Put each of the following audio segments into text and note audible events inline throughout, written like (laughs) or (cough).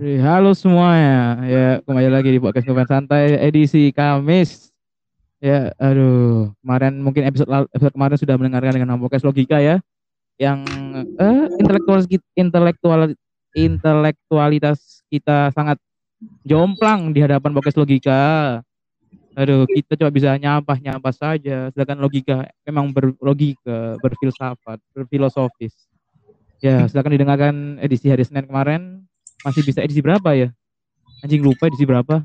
Halo semuanya, ya kembali lagi di podcast Kopi Santai edisi Kamis. Ya, aduh, kemarin mungkin episode episode kemarin sudah mendengarkan dengan podcast logika ya, yang eh, intelektual intelektual intelektualitas kita sangat jomplang di hadapan podcast logika. Aduh, kita coba bisa nyampah nyampah saja, sedangkan logika memang berlogika, berfilsafat, berfilosofis. Ya, silakan didengarkan edisi hari Senin kemarin masih bisa edisi berapa ya? Anjing lupa edisi berapa.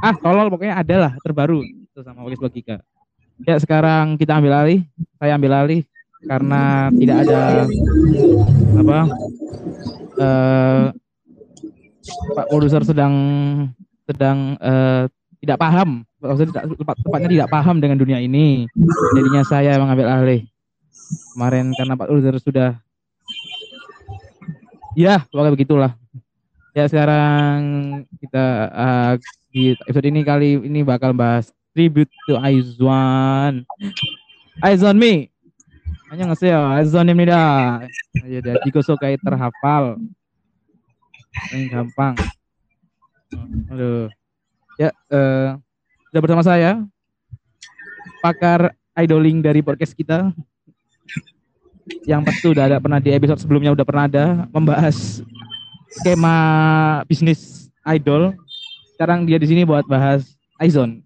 Ah tolol pokoknya ada lah terbaru itu sama Wakis Logika. Ya sekarang kita ambil alih. Saya ambil alih karena tidak ada apa uh, Pak produser sedang sedang uh, tidak paham. Maksudnya tepat, tepatnya tidak paham dengan dunia ini. Jadinya saya mengambil alih. Kemarin karena Pak produser sudah ya pokoknya begitulah Ya sekarang kita uh, di episode ini kali ini bakal bahas tribute to Aizwan. Aizwan me. Hanya ngasih ya Aizwan ini dah. Ya dah jika suka terhafal. Yang gampang. Aduh. Ya, uh, sudah bersama saya pakar idoling dari podcast kita yang pasti udah ada pernah di episode sebelumnya udah pernah ada membahas skema bisnis idol. Sekarang dia di sini buat bahas Aizon.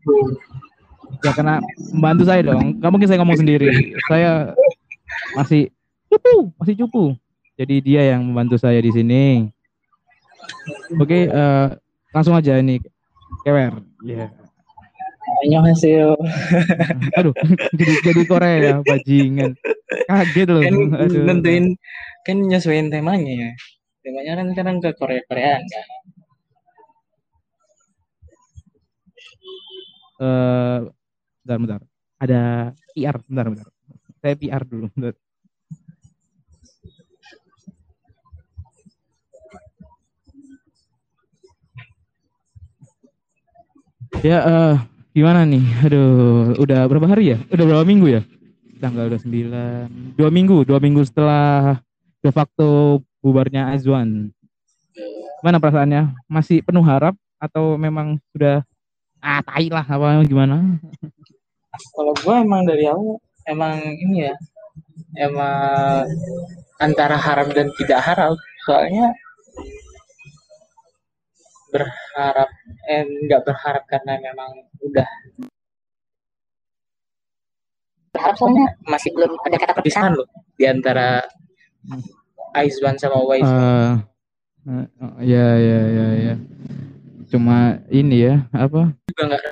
Ya karena membantu saya dong. Gak mungkin saya ngomong sendiri. Saya masih cupu, masih cupu. Jadi dia yang membantu saya di sini. Oke, uh, langsung aja ini kewer. Yeah. Annyeonghaseyo. (laughs) Aduh, jadi jadi Korea bajingan. Kaget loh. Kan Aduh. nentuin kan nyesuaiin temanya ya temanya kan sekarang ke Korea Koreaan kan eh uh, bentar bentar ada PR bentar bentar saya PR dulu bentar. Ya, uh, gimana nih? Aduh, udah berapa hari ya? Udah berapa minggu ya? Tanggal 29. Dua minggu, dua minggu setelah de facto bubarnya Azwan. Gimana perasaannya? Masih penuh harap atau memang sudah ah tai lah apa gimana? Kalau gue emang dari awal emang ini ya emang antara harap dan tidak harap soalnya berharap eh nggak berharap karena memang udah berharap soalnya masih belum ada kata perpisahan loh di antara Aizwan sama Wise. Uh, uh, ya ya ya ya. Cuma ini ya apa? Juga enggak.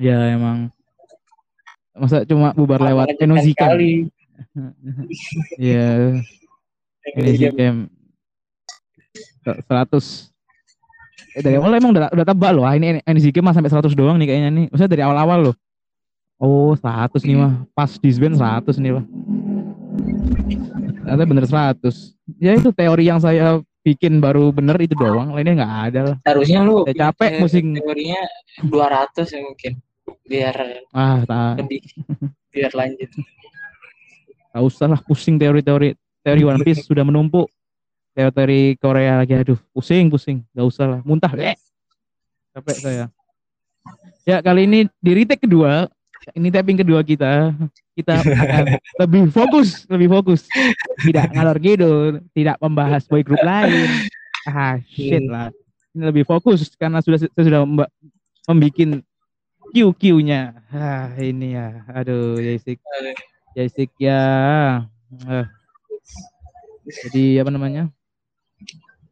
Ya emang. Masa cuma bubar lewat Enozi kali. ya. Enozi Camp. 100 Eh, dari awal emang udah, udah tebak loh. Ah, ini NZK mah sampai 100 doang nih kayaknya nih. Maksudnya dari awal-awal loh. Oh, 100 nih mah. Pas disband 100 nih, Pak. Ternyata bener 100. Ya itu teori yang saya bikin baru bener itu doang. Lainnya nggak ada lah. Harusnya lu saya capek musing. Teorinya 200 ya mungkin. Biar ah, tak. lebih biar lanjut. Gak usah lah pusing teori-teori teori One Piece sudah menumpuk. Teori-teori Korea lagi aduh pusing pusing. Gak usah lah muntah. Eh. Capek saya. Ya kali ini di retake kedua ini tapping kedua kita kita (laughs) akan lebih fokus lebih fokus tidak ngalor gitu tidak membahas boy group lain ah shit lah ini lebih fokus karena sudah saya sudah membuat QQ-nya ah ini ya aduh Yaisik Yaisik ya uh. jadi apa namanya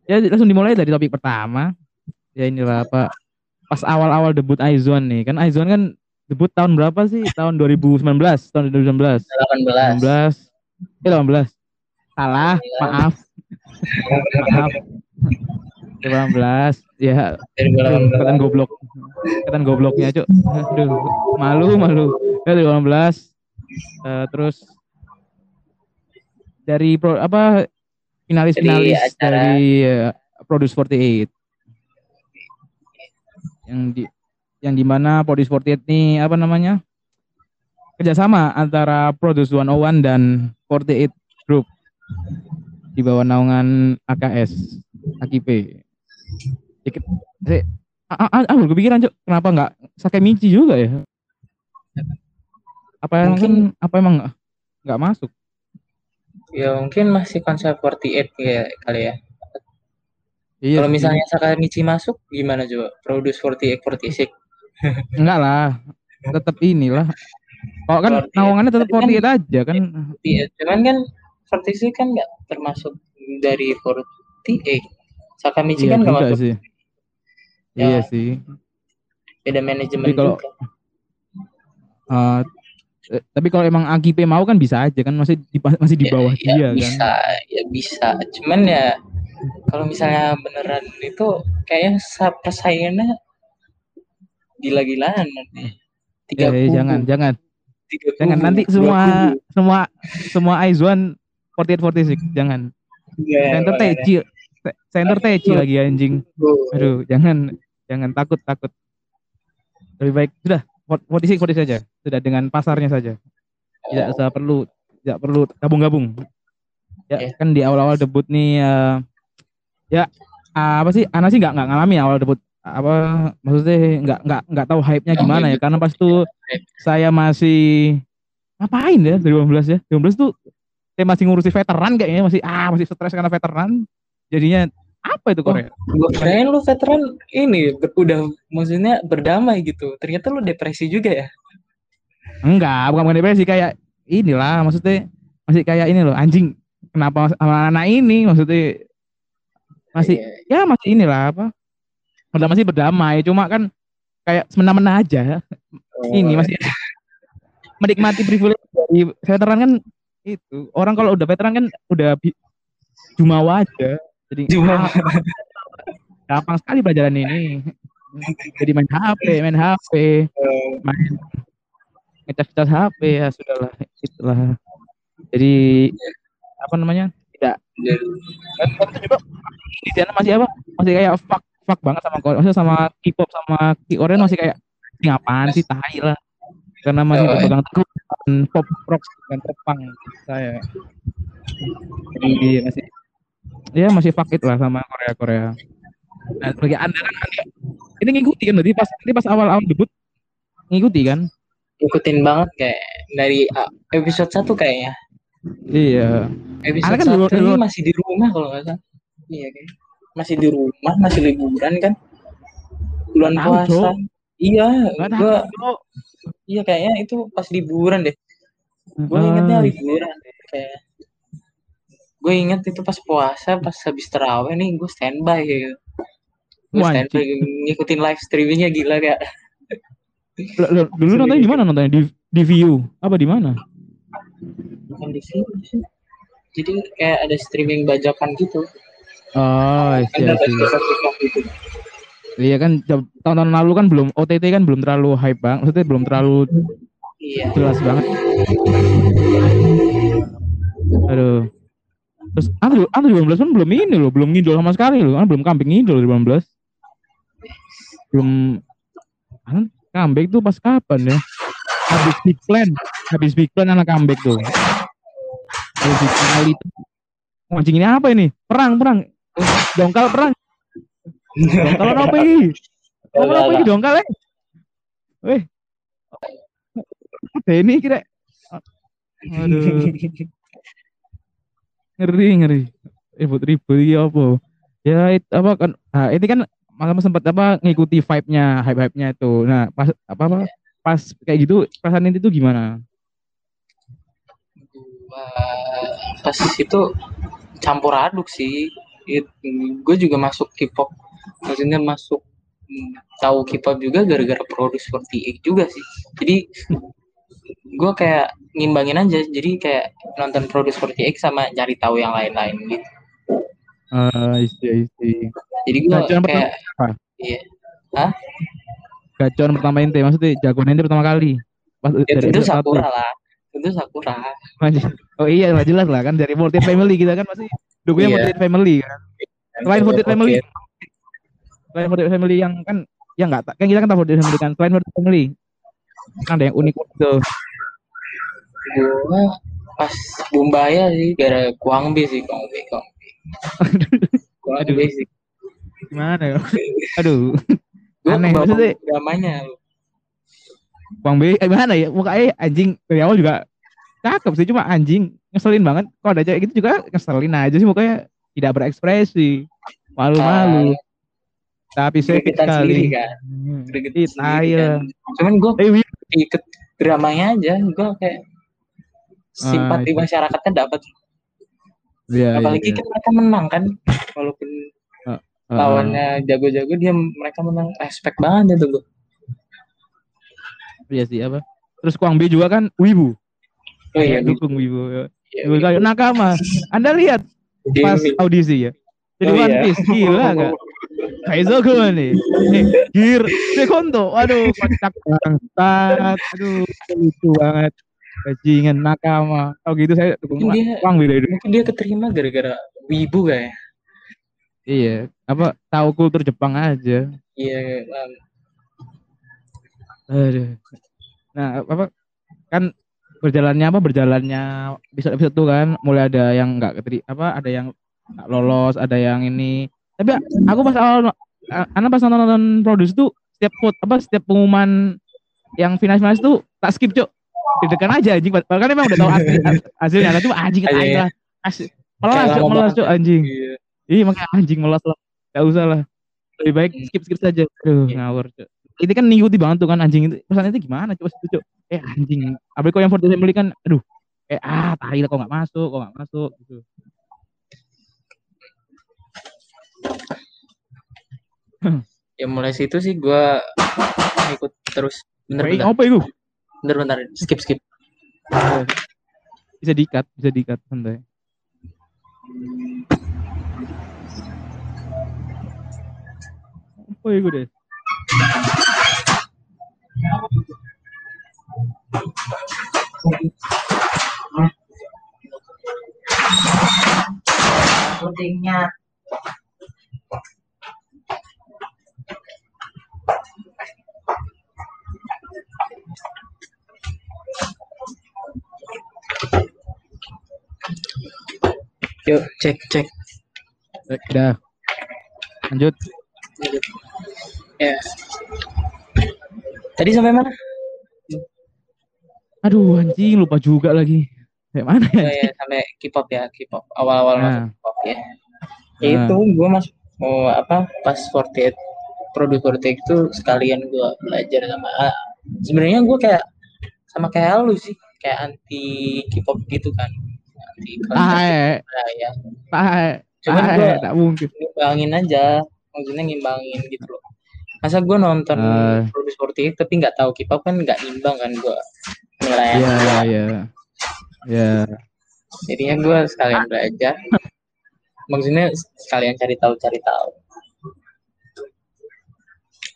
ya langsung dimulai dari topik pertama ya inilah apa pas awal-awal debut Aizwan nih kan Aizwan kan debut tahun berapa sih? Tahun 2019, tahun 2019. 18. 18. Eh 18. Salah, maaf. maaf. 18 ya kelihatan goblok kelihatan gobloknya cuk aduh malu malu ya 18 uh, terus dari pro, apa finalis finalis dari, dari uh, Produce 48 yang di yang di mana Produce 48 ini apa namanya kerjasama antara Produce 101 dan 48 Group di bawah naungan AKS AKP. Dikit, saya, ah, ah, kepikiran cok, kenapa nggak Sakemichi juga ya? Apa emang Mungkin- kan, apa emang nggak masuk? Ya mungkin masih konsep 48 ya kali ya. Iya, Kalau misalnya Sakamichi masuk gimana coba? Produce 48 46. (laughs) enggak lah, tetap inilah. Kalau kan 48. naungannya tetap Tapi kan- 48 aja kan. Iya, cuman kan 46 kan nggak termasuk dari 48. Sakamichi Iya kan nggak juga masuk. sih. Ya. Iya sih. Beda manajemen Tapi kalau- juga. Eh, eh, tapi kalau emang AKP mau kan bisa aja kan masih di, masih di Ya, bawah ya, dia bisa, kan. ya bisa. Cuman ya kalau misalnya beneran itu kayaknya sa- persaingannya gila-gilaan nanti. Eh, 30, jangan jangan 30, jangan nanti 20. semua semua semua Aizwan 48 46 jangan. Iya, Center. Teci center Teci lagi anjing. Aduh, jangan jangan takut takut. Lebih baik sudah 46 46 saja. Sudah dengan pasarnya saja. Tidak Oh, usah perlu tidak perlu gabung-gabung. Ya, Iya. kan di awal-awal debut nih eh, ya apa sih Ana sih nggak nggak ngalamin awal debut apa maksudnya nggak nggak nggak tahu hype-nya gimana ya karena pas itu saya masih ngapain ya 2015 ya 2015 tuh saya masih ngurusi veteran kayaknya masih ah masih stres karena veteran jadinya apa itu Korea Gue kirain lu veteran ini ber- udah maksudnya berdamai gitu. Ternyata lu depresi juga ya. enggak bukan bukan depresi kayak inilah maksudnya masih kayak ini loh anjing kenapa sama anak ini maksudnya masih Iya. ya masih inilah apa udah masih berdamai cuma kan kayak semena-mena aja Oh, ini masih (laughs) menikmati privilege dari veteran kan itu orang kalau udah veteran kan udah jumawa aja jadi gampang sekali pelajaran ini. Jadi main HP main HP main ngecas-ngecas HP ya sudahlah itulah. Jadi apa namanya? Tidak. Dan itu juga di sana masih apa? Masih kayak fuck fuck banget sama Korea maksudnya sama K-pop sama K-Korean masih kayak ini apaan sih tai lah. Karena masih Oh, berpegang teguh pop rock dan pop punk saya. Jadi masih ya masih fuck it lah sama Korea Korea nah bagi anda kan anda ini ngikuti kan berarti pas nanti pas awal awal debut ngikuti kan ikutin banget kayak dari uh, episode 1 kayaknya. iya Episode kan satu ini masih di rumah kalau nggak salah. Iya kan. Masih di rumah, masih liburan kan. Bulan tahu, puasa. Iya, gua tahu iya kayaknya itu pas liburan deh. Gue ingetnya liburan deh kayak. Gue inget itu pas puasa, pas habis terawih nih gue standby gitu. Gue standby ngikutin live streamingnya gila. Loh, loh, dulu nontonnya di mana nontonnya di di view apa di mana Bukan di sini sih. Jadi kayak ada streaming bajakan gitu. oh iya iya kan tahun-tahun lalu kan belum OTT kan belum terlalu hype bang maksudnya belum terlalu Iya. jelas banget aduh terus anu anu 2015 kan belum ini loh belum ngidol sama sekali loh. Kan belum kambing ngidol 2015 belum kan comeback tuh pas kapan ya? Habis big plan habis big plan anak comeback tuh. Habis big plan itu. Anjing ini apa ini? Perang perang. Dongkal perang. Dongkal apa ini? Ngomong apa ini? Dongkal eh. Weh ada ini kira aduh ngeri ngeri ribut ribut iya apa ya itu apa kan nah, ini kan malah sempat apa ngikuti vibe-nya hype hype nya itu nah pas apa apa pas kayak gitu perasaan itu gimana pas itu campur aduk sih. gue juga masuk K-pop. Maksudnya masuk hmm, tahu K-pop juga gara-gara Produce 48 juga sih. Jadi gue kayak ngimbangin aja. Jadi kayak nonton Produce 48 sama cari tahu yang lain-lain gitu. ah isi isi Jadi gue pertama kayak apa? Iya. gacor pertama ente maksudnya jagoan ente pertama kali pas ya, dari tentu episode satu. Sakura lah. Tentu Sakura. oh iya lah jelas lah kan dari Fortnite Family kita kan masih dukungnya Iya. Fortnite Family kan Selain Fortnite Family. Selain Fortnite Family yang kan yang enggak kan kita kan tahu Fortnite Family kan selain Fortnite Family kan ada yang unik tuh Gue pas Bumbaya sih gara Kuangbi sih Kuangbi Kuangbi (laughs) Kuangbi sih Gimana ya? Aduh, gue Aneh, maksudnya- dramanya Bang B, eh, gimana ya? Mukanya anjing dari awal juga cakep sih, cuma anjing ngeselin banget. Kok ada cewek gitu juga ngeselin aja sih mukanya tidak berekspresi, malu-malu. Tapi saya gregetan sendiri sekali. kan Hmm. gregetan tai kan cuman gue Eh. Ikut dramanya aja gue kayak simpati iya. masyarakatnya dapat Iya, iya, apalagi iya. kan mereka menang kan walaupun Heeh. lawannya jago-jago dia mereka menang respect banget itu gue Iya sih apa? Terus Kuang B juga kan wibu. oh iya dukung wibu. Ya. iya, nakama. Anda lihat pas Gaming. audisi ya. Jadi Oh, One iya. Piece gila (laughs) gak? Kaizoku nih. Eh, Gear Sekondo. Waduh, kocak bangsat. Aduh, lucu banget. Bajingan nakama. Oh gitu saya dukung Mungkin dia- mungkin dia keterima gara-gara wibu kayak Iya, apa tahu kultur Jepang aja. iya um, Aduh. Nah, apa kan berjalannya apa berjalannya episode episode tuh kan mulai ada yang nggak keteri apa ada yang nggak lolos ada yang ini tapi aku pas awal anak pas nonton nonton produce tuh setiap vote apa setiap pengumuman yang final final tuh tak skip cok deg-degan aja anjing padahal kan emang udah tahu hasil- hasilnya kan cuma anjing Aja, aja lah melas cok melas cok anjing iya. Iya makanya anjing melas lah. Gak usah lah. Lebih baik Hmm. skip skip saja. Aduh Iya. ngawur. Cok. Ini kan ngikuti banget tuh kan anjing itu. Pesan itu gimana coba itu cok. Eh anjing. Apalagi kok yang Fortnite Family kan aduh. Eh ah tai lah kok gak masuk, kok gak masuk gitu. (laughs) ya mulai situ sih gue ikut terus bener bentar apa itu? bentar bentar skip skip Bisa dikat, bisa dikat santai. Apa itu deh? pentingnya Yuk cek cek Eh, Udah. Lanjut. ya. Tadi sampai mana? Aduh anjing lupa juga lagi. Kayak mana ya? Oh, ya, sampai K-pop ya, K-pop. Awal-awal Nah. masuk K-pop ya. Ya Nah. itu gue masuk mau apa pas 48 produk 48 itu sekalian gue belajar sama sebenarnya gue kayak sama kayak lu sih kayak anti K-pop gitu kan anti Ah, eh, ya ah, cuman ah, gue eh, tak mungkin. ngimbangin aja maksudnya ngimbangin gitu loh masa gue nonton Ah. produk 48 tapi nggak tahu K-pop kan nggak imbang kan gue nilai Iya, iya, iya. Ya. jadinya gue sekalian belajar maksudnya sekalian cari tahu cari tahu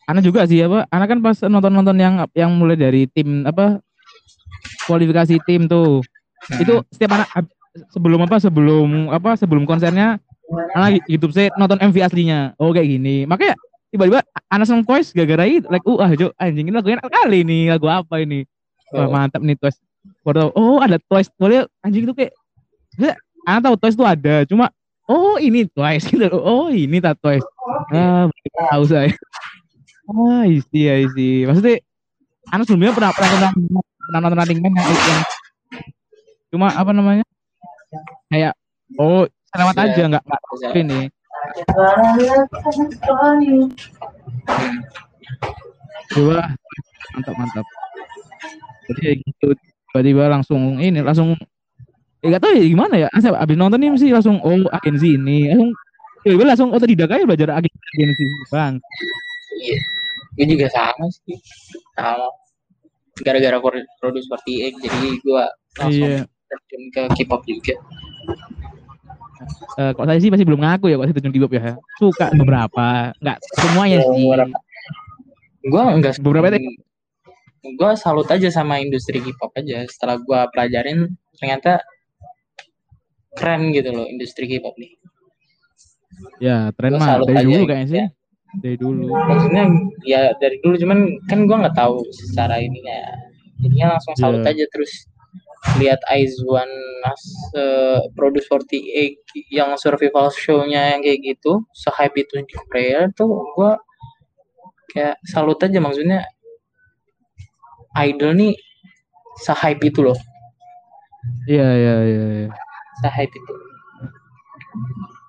Ana juga sih apa? Ana kan pas nonton-nonton yang yang mulai dari tim apa kualifikasi tim tuh. Itu setiap anak sebelum apa sebelum apa sebelum konsernya anak YouTube saya nonton MV aslinya. Oh kayak gini. Makanya tiba-tiba anak seneng Twice gara-gara itu like uh ah Jo anjing ini lagunya enak kali nih lagu apa ini. Wah, Oh. mantap nih Twice. Baru tahu, oh ada Twice. Boleh anjing itu kayak Saya- Ana tahu Twice tuh ada, cuma oh ini Twice (laughs) gitu. Oh ini tak Twice. Ah, tahu saya. Ah, isi, isi. Maksudnya, anak sebelumnya pernah pernah pernah, pernah nonton Running Man yang, yang cuma apa namanya? Kayak oh lewat aja nggak nggak tahu ini. Dua mantap mantap. Jadi gitu tiba-tiba langsung ini langsung ya gak tahu ya gimana ya. Asal abis nonton ini mesti langsung oh agensi ini langsung tiba-tiba langsung otodidak aja belajar agensi bang. Iya. Gue juga sama sih. Sama. Gara-gara pro- produk seperti X, jadi gue langsung Iya. terjun ke K-pop juga. Eh, kalau saya sih masih belum ngaku ya kalau saya terjun K-pop ya. Suka beberapa, nggak semuanya sih. Beberapa. Gue enggak Beberapa gue salut aja sama industri K-pop aja. Setelah gue pelajarin, ternyata keren gitu loh industri K-pop nih. Ya, tren mah dari dulu gitu kayaknya sih. ya. Dari dulu. Maksudnya ya dari dulu cuman kan gue nggak tahu secara ininya. Jadinya langsung salut Iya. aja terus lihat Aizwan mas uh, produce 48 yang survival show-nya yang kayak gitu se-hype itu di Korea tuh gue kayak salut aja maksudnya idol nih se-hype itu loh iya iya iya, iya. se-hype itu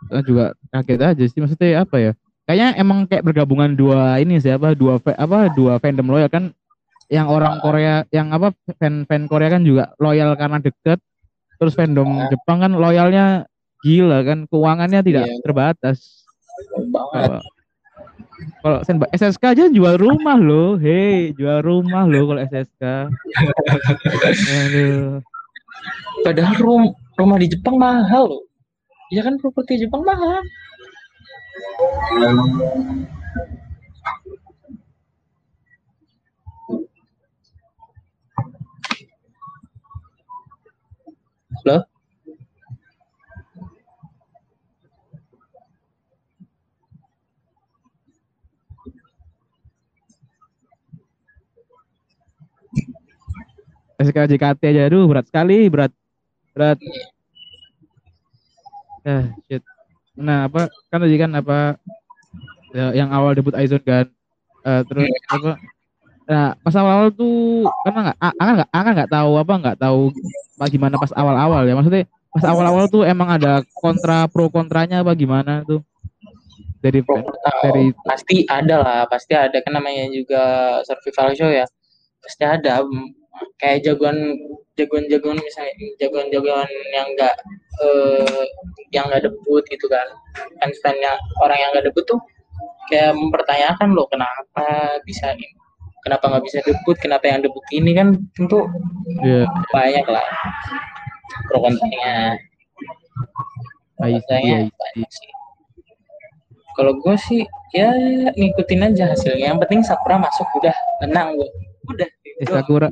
Saya juga kaget aja sih maksudnya apa ya kayaknya emang kayak bergabungan dua ini sih apa dua apa dua fandom loyal kan? Yang orang Korea yang apa fan fan Korea kan juga loyal karena deket. Terus fandom nah. Jepang kan loyalnya gila kan keuangannya tidak iya. terbatas. Kalau SSK aja jual rumah loh. Hei jual rumah loh kalau SSK Aduh. padahal rum rumah di Jepang mahal loh. Ya kan properti Jepang mahal Halo? SKJKT aja. Aduh berat sekali berat berat. Eh shit nah apa kan tadi kan apa ya, yang awal debut Aizon kan uh, terus apa nah pas awal, -awal tuh karena nggak Anga nggak Anga nggak tahu apa nggak tahu gimana pas awal-awal ya? Maksudnya pas awal-awal tuh emang ada kontra pro kontranya apa gimana tuh? Dari pro, dari pasti ada lah pasti ada kan namanya juga survival show ya pasti ada kayak jagoan jagoan jagoan misalnya jagoan jagoan yang enggak eh, yang enggak debut gitu kan. Fans fansnya orang yang enggak debut tuh kayak mempertanyakan loh kenapa bisa ini? Kenapa nggak bisa debut? Kenapa yang debut ini kan tentu yeah. banyak lah. Pro kontranya. Banyak sih. Kalau gue sih ya ngikutin aja hasilnya. Yang penting Sakura masuk udah tenang gue udah eh, Sakura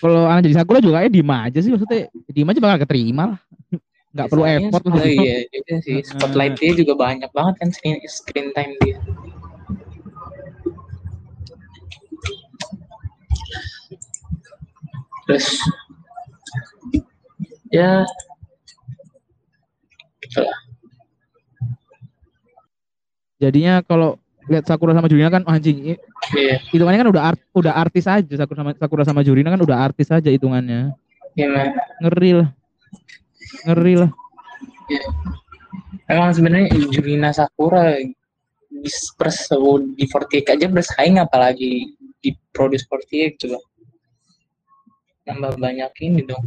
kalau anak jadi Sakura juga kayak diem aja sih maksudnya diem aja bakal keterima lah. (laughs) Nggak perlu effort oh, iya, iya sih. Spotlight dia juga banyak banget kan screen, screen time dia. Terus ya jadinya kalau lihat Sakura sama Jurina kan anjing yeah. hitungannya kan udah art, udah artis aja Sakura sama Sakura sama Jurina kan udah artis aja hitungannya yeah, ngeri lah ngeri lah yeah. emang sebenarnya Jurina Sakura di pers di 48 aja bersaing apalagi di produce 48 coba nambah banyak ini dong.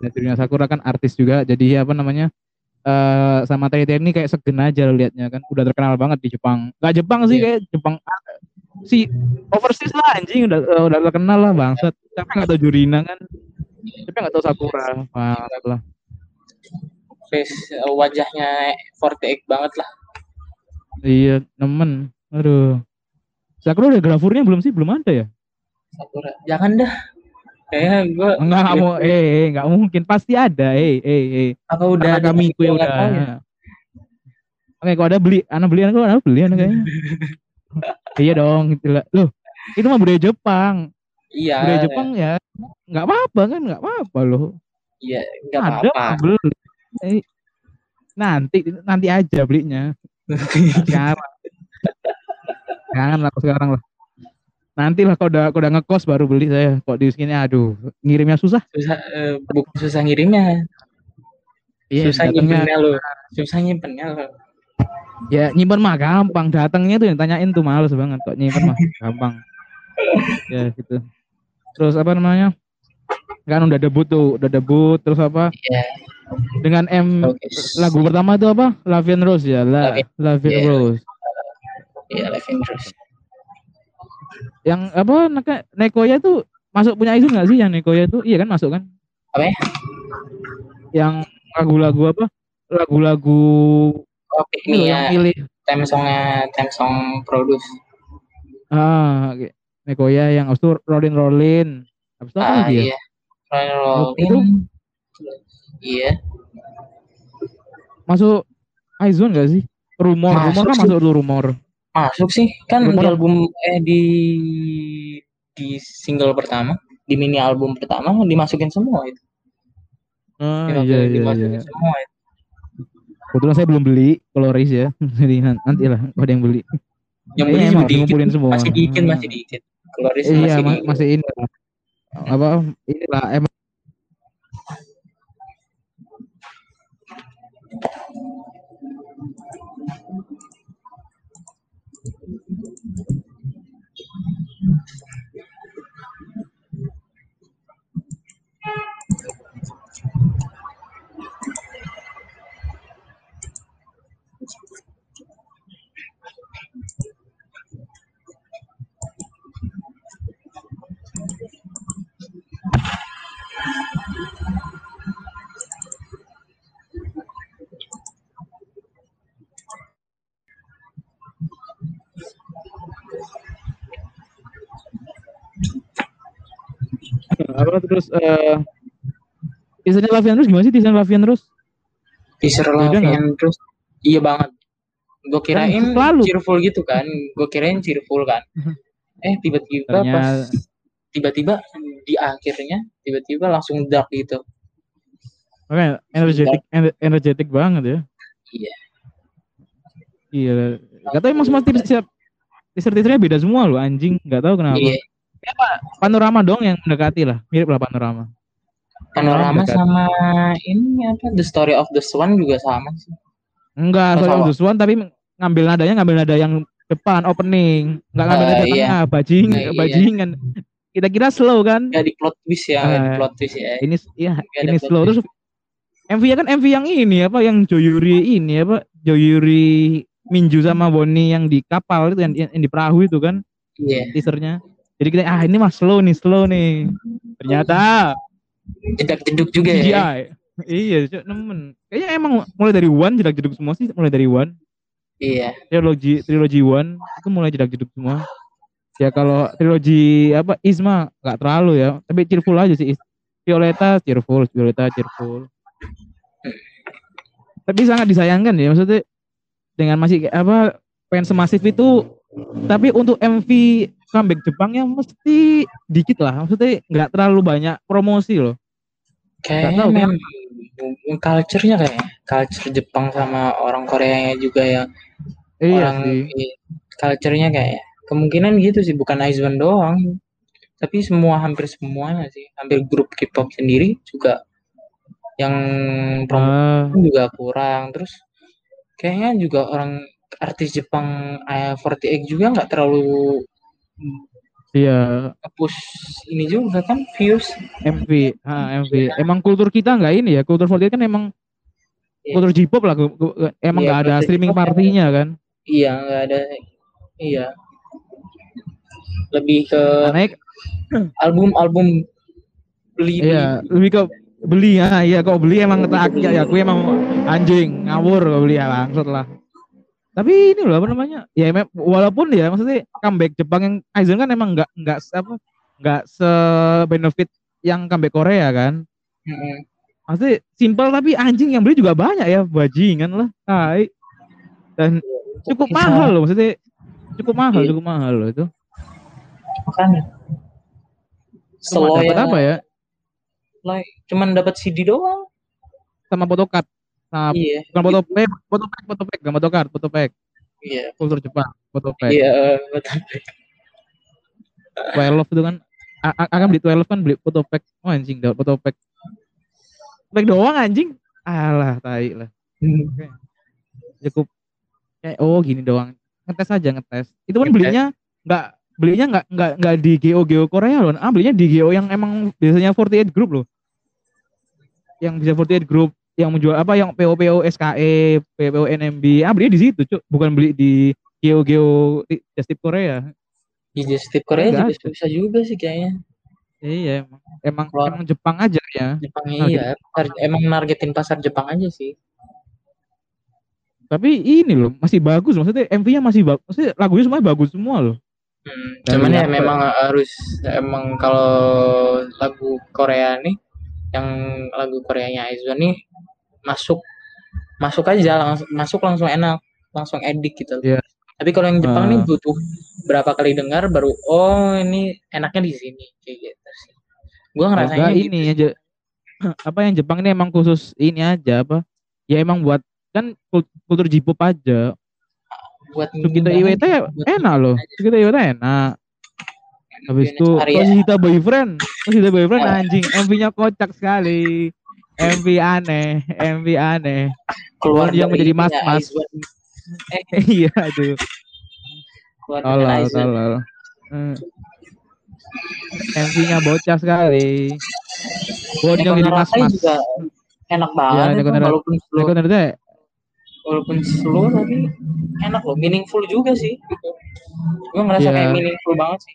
Netrunya Sakura kan artis juga, jadi apa namanya uh, sama Teri ini kayak segen aja liatnya kan, udah terkenal banget di Jepang. Gak Jepang sih yeah. kayak Jepang si overseas lah anjing udah uh, udah terkenal lah bangsat. Tapi nggak tahu Jurina kan, tapi nggak tahu Sakura, banget lah. Face uh, wajahnya 48 banget lah. Iya, nemen. Aduh. Sakura udah grafurnya belum sih? Belum ada ya? Sakura. Jangan dah. Kayaknya gue enggak kamu eh eh enggak mungkin pasti ada eh eh eh. Apa udah ada kami gue udah. Ya? Oke, kalau ada beli, anak beli anak ada beli anak kayaknya. (laughs) iya dong, gitu lah. Loh, itu mah budaya Jepang. Iya. Budaya Jepang ya. Enggak apa-apa kan, enggak apa-apa loh. Iya, enggak apa-apa. Eh, nanti nanti aja belinya. (laughs) sekarang. Jangan lah sekarang lah. Nanti lah kalau udah kalau udah ngekos baru beli saya. Kok di sini aduh, ngirimnya susah. Susah uh, bukan susah ngirimnya. Iya, susah nyimpennya lo. Susah nyimpennya lo. Ya nyimpen mah gampang, datangnya tuh yang tanyain tuh males banget kok nyimpen mah gampang. ya gitu. Terus apa namanya? Kan udah debut tuh, udah debut terus apa? Iya. Dengan M okay. lagu pertama itu apa? Lavian Rose ya, La, Lavian yeah. Rose. Iya, Lavian Rose yang apa Nekoya itu masuk punya itu nggak sih yang Nekoya itu iya kan masuk kan apa ya? yang lagu-lagu apa lagu-lagu oke ini ya pilih. Time songnya time song produce. Ah okay. Nekoya yang abis itu Rolling Rolling abis itu apa ah, lagi ya? iya. Rolling Rolling itu iya. Masuk Aizon gak sih? Rumor. Masuk rumor kan sih. masuk dulu rumor. Masuk sih, kan di album eh di di single pertama di mini album pertama dimasukin semua itu. Dimasukin- iya iya dimasukin iya. semua itu. Kebetulan saya belum beli Coloris ya. (laughs) Jadi nan- nanti lah kalau ada yang beli. yang beli dikit ngumpulin semua. masih dikit Hmm. masih dikit Coloris Iya, masih masih ini lah. Apa inilah emang apa terus eh Teasernya Lavian terus gimana sih teaser Lavian terus? nggak? Lavian terus iya banget gue kirain Kan selalu. cheerful gitu kan gue kirain cheerful kan eh tiba-tiba Ternyata- pas tiba-tiba di akhirnya tiba-tiba langsung dark gitu Makanya energetic ener- energetic banget ya. Iya. Iya. Gak tau emang semua teaser teaser teasernya beda semua loh anjing. Gak tahu kenapa. iya Panorama dong yang mendekati lah. Mirip lah panorama. panorama sama ini apa the story of the swan juga sama sih Enggak, Oh, soalnya sama. The Swan tapi ngambil nadanya ngambil nada yang depan opening. Enggak ngambil Ah, nada iya. tengah, bajing, Nah, iya. bajingan. Kita kira slow kan? ya di plot twist ya nggak di Ah. plot twist ya Ini ya, Nggak ada ini plot slow terus MV-nya kan MV yang ini apa yang Joyuri ini apa Joyuri Minju sama Bonnie yang di kapal itu yang, yang di perahu itu kan iya teasernya. Jadi kita ah ini mah slow nih, slow nih. Ternyata jedak jeduk juga ya CGI. Iya, Cuk, nemen. Kayaknya emang mulai dari One jedak jeduk semua sih, mulai dari One. iya Trilogi trilogi One itu mulai jedak jeduk semua. Ya kalau trilogi apa Isma nggak terlalu ya, tapi cheerful aja sih. Violeta cheerful, Violeta cheerful. Tapi sangat disayangkan ya maksudnya dengan masih apa fans semasif itu tapi untuk MV comeback Jepangnya mesti dikit lah. Maksudnya nggak terlalu banyak promosi loh. Kayaknya tahu, memang culture-nya kayak culture Jepang sama orang Koreanya juga yang iya orang sih. culture-nya kayak kemungkinan gitu sih bukan Aizwan doang. Tapi semua hampir semuanya sih. Hampir grup K-pop sendiri juga yang Ah, juga kurang. Terus kayaknya juga orang artis Jepang eh, 48 juga nggak terlalu iya. push ini juga kan views. MV ah, MV emang kultur kita nggak ini ya kultur 48 kan emang Iya. kultur J-pop lah emang Iya, nggak ada kultur streaming partinya kan? Iya nggak ada. Iya. Lebih ke naik. album-album beli iya lebih ke beli ah iya kok beli emang tak ya, ya gue emang anjing ngawur kok beli ya bangsat lah tapi ini loh apa namanya? Ya walaupun ya maksudnya comeback Jepang yang Aizen kan emang nggak nggak apa nggak se benefit yang comeback Korea kan? Mm-mm. maksudnya simpel tapi anjing yang beli juga banyak ya bajingan lah tai. Dan cukup Bisa- mahal loh maksudnya cukup mahal Iya. cukup mahal loh itu. Makanya. Slow dapat apa ya? Like, cuman dapat CD doang. Sama photocard sama iya. bukan foto eh, foto pack foto pack gak photocard foto pack. Iya. Kultur Jepang foto pack. Iya betul 12 itu kan A- A- akan beli 12 kan beli foto pack. Oh anjing dapat foto pack. Pack doang anjing. Alah tai lah. Cukup. Kayak oh gini doang. Ngetes aja ngetes. Itu pun Ngetes. belinya nggak belinya nggak nggak nggak di geo geo Korea loh. Ah belinya di geo yang emang biasanya 48 group loh. Yang bisa 48 group yang menjual apa yang PO PO SKE PO NMB ah belinya di situ cuk. Bukan beli di geo geo Just Tip Korea. Di Just Tip Korea juga susah juga sih kayaknya. Iya emang. Emang, Keluar. emang Jepang aja ya. Jepangnya Nah, iya. Tar- emang nargetin pasar Jepang aja sih. Tapi ini loh masih bagus. Maksudnya MV-nya masih bagus maksudnya lagunya semuanya bagus semua loh. Hmm, cuman ya memang harus emang kalau lagu Korea nih yang lagu Koreanya Aizwan nih masuk masuk aja langsung masuk langsung enak langsung edik gitu Iya. tapi kalau yang Jepang Ah. nih butuh berapa kali dengar baru oh ini enaknya di sini kayak gitu sih Gue ngerasanya gitu. ini aja (clears throat) apa yang Jepang ini emang khusus ini aja apa? Ya emang buat kan kul- kultur J-pop aja. buat ngembangin, Iwata ya enak loh. Sukita Iwata enak. Habis itu. Toshihita Boyfriend. Toshihita Boyfriend Ah. anjing. MV-nya kocak sekali. MV aneh, MV aneh. keluar yang menjadi mas-mas. (laughs) Iya aduh. keluar Tolol, tolol. Hmm. MV-nya bocah sekali. Bodinya Neko jadi Naratai mas-mas. enak banget Iya, Neko Naratai. walaupun slow walaupun slow tapi enak loh meaningful juga sih gitu. gue ngerasa Iya. kayak meaningful banget sih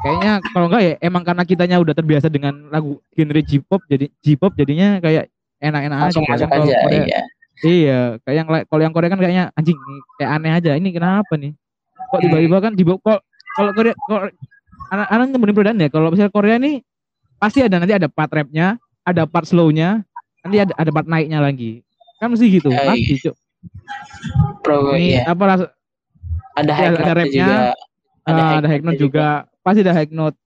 kayaknya kalau enggak ya emang karena kitanya udah terbiasa dengan lagu genre J-pop jadi J-pop jadinya kayak enak-enak aja. masuk Kan kalau aja Korea- iya Iya, kayak yang la- kalau yang Korea kan kayaknya anjing kayak aneh aja. Ini kenapa nih? Kok tiba-tiba kan di kok kalau Korea kalau anak-anak nemuin perbedaan ya. Kalau misalnya Korea nih pasti ada nanti ada part rapnya, ada part slownya, nanti ada ada part naiknya lagi. Kan mesti gitu. Ya, Pasti, Cuk. pro Ini iya apa ras- ada ya, ada rapnya, juga ah, ada high note juga. Pasti ada high note.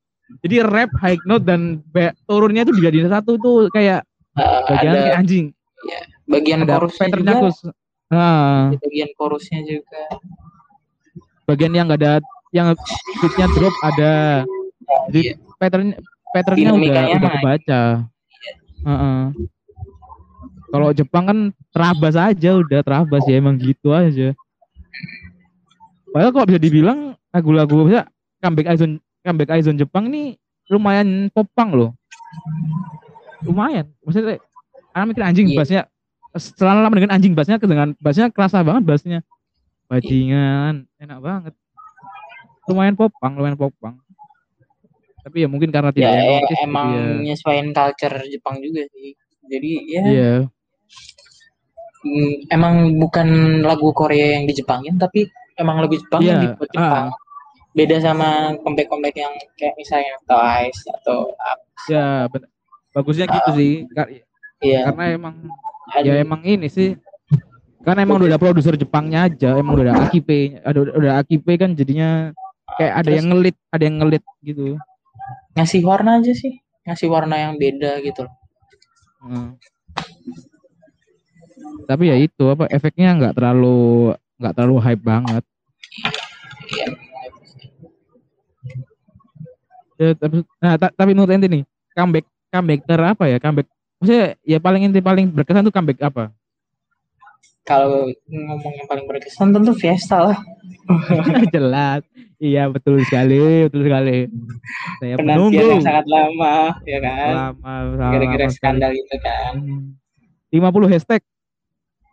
Jadi rap, high note dan be- turunnya itu dijadiin satu tuh kayak Uh, bagian ada kayak anjing. bagian Ada chorusnya juga khusus. Nah, bagian chorusnya juga bagian yang enggak ada yang beatnya drop ada. Jadi Iya. pattern patternnya udah udah kebaca. Heeh. Kalau Jepang kan terabas aja udah terabas ya emang gitu aja. Padahal kalau bisa dibilang lagu-lagu bisa comeback Aizon comeback Aizon Jepang nih lumayan popang loh. Lumayan. Maksudnya anak mikir anjing Iya. bassnya setelah lama dengan anjing bassnya dengan bassnya kerasa banget bassnya. Bajingan, enak banget. Lumayan popang, lumayan popang. Tapi ya mungkin karena ya tidak yang e- notice, emang ya. nyesuaiin culture Jepang juga sih jadi ya Iya. mm, emang bukan lagu Korea yang dijepangin tapi emang lagu Jepang yang Iya, dibuat Jepang beda sama comeback-comeback yang kayak misalnya Twice atau apa Ya, bener. bagusnya gitu sih. Ka- iya Karena emang ada ya emang ini sih. Karena emang udah ada produser Jepangnya aja, emang udah ada AKP, ada udah AKP kan jadinya kayak ada Terus yang ngelit, ada yang ngelit gitu. ngasih warna aja sih ngasih warna yang beda gitu loh Hmm. Tapi ya itu apa efeknya nggak terlalu nggak terlalu hype banget. iya Ya, tapi, nah, ta- tapi menurut ente nih comeback comeback ter apa ya comeback maksudnya ya paling inti paling berkesan tuh comeback apa? kalau ngomong yang paling berkesan tentu Fiesta lah (laughs) Jelas. Iya betul sekali, betul sekali. Saya penantian menunggu yang sangat lama ya kan lama, gara-gara sekali. skandal itu kan Hmm. 50 hashtag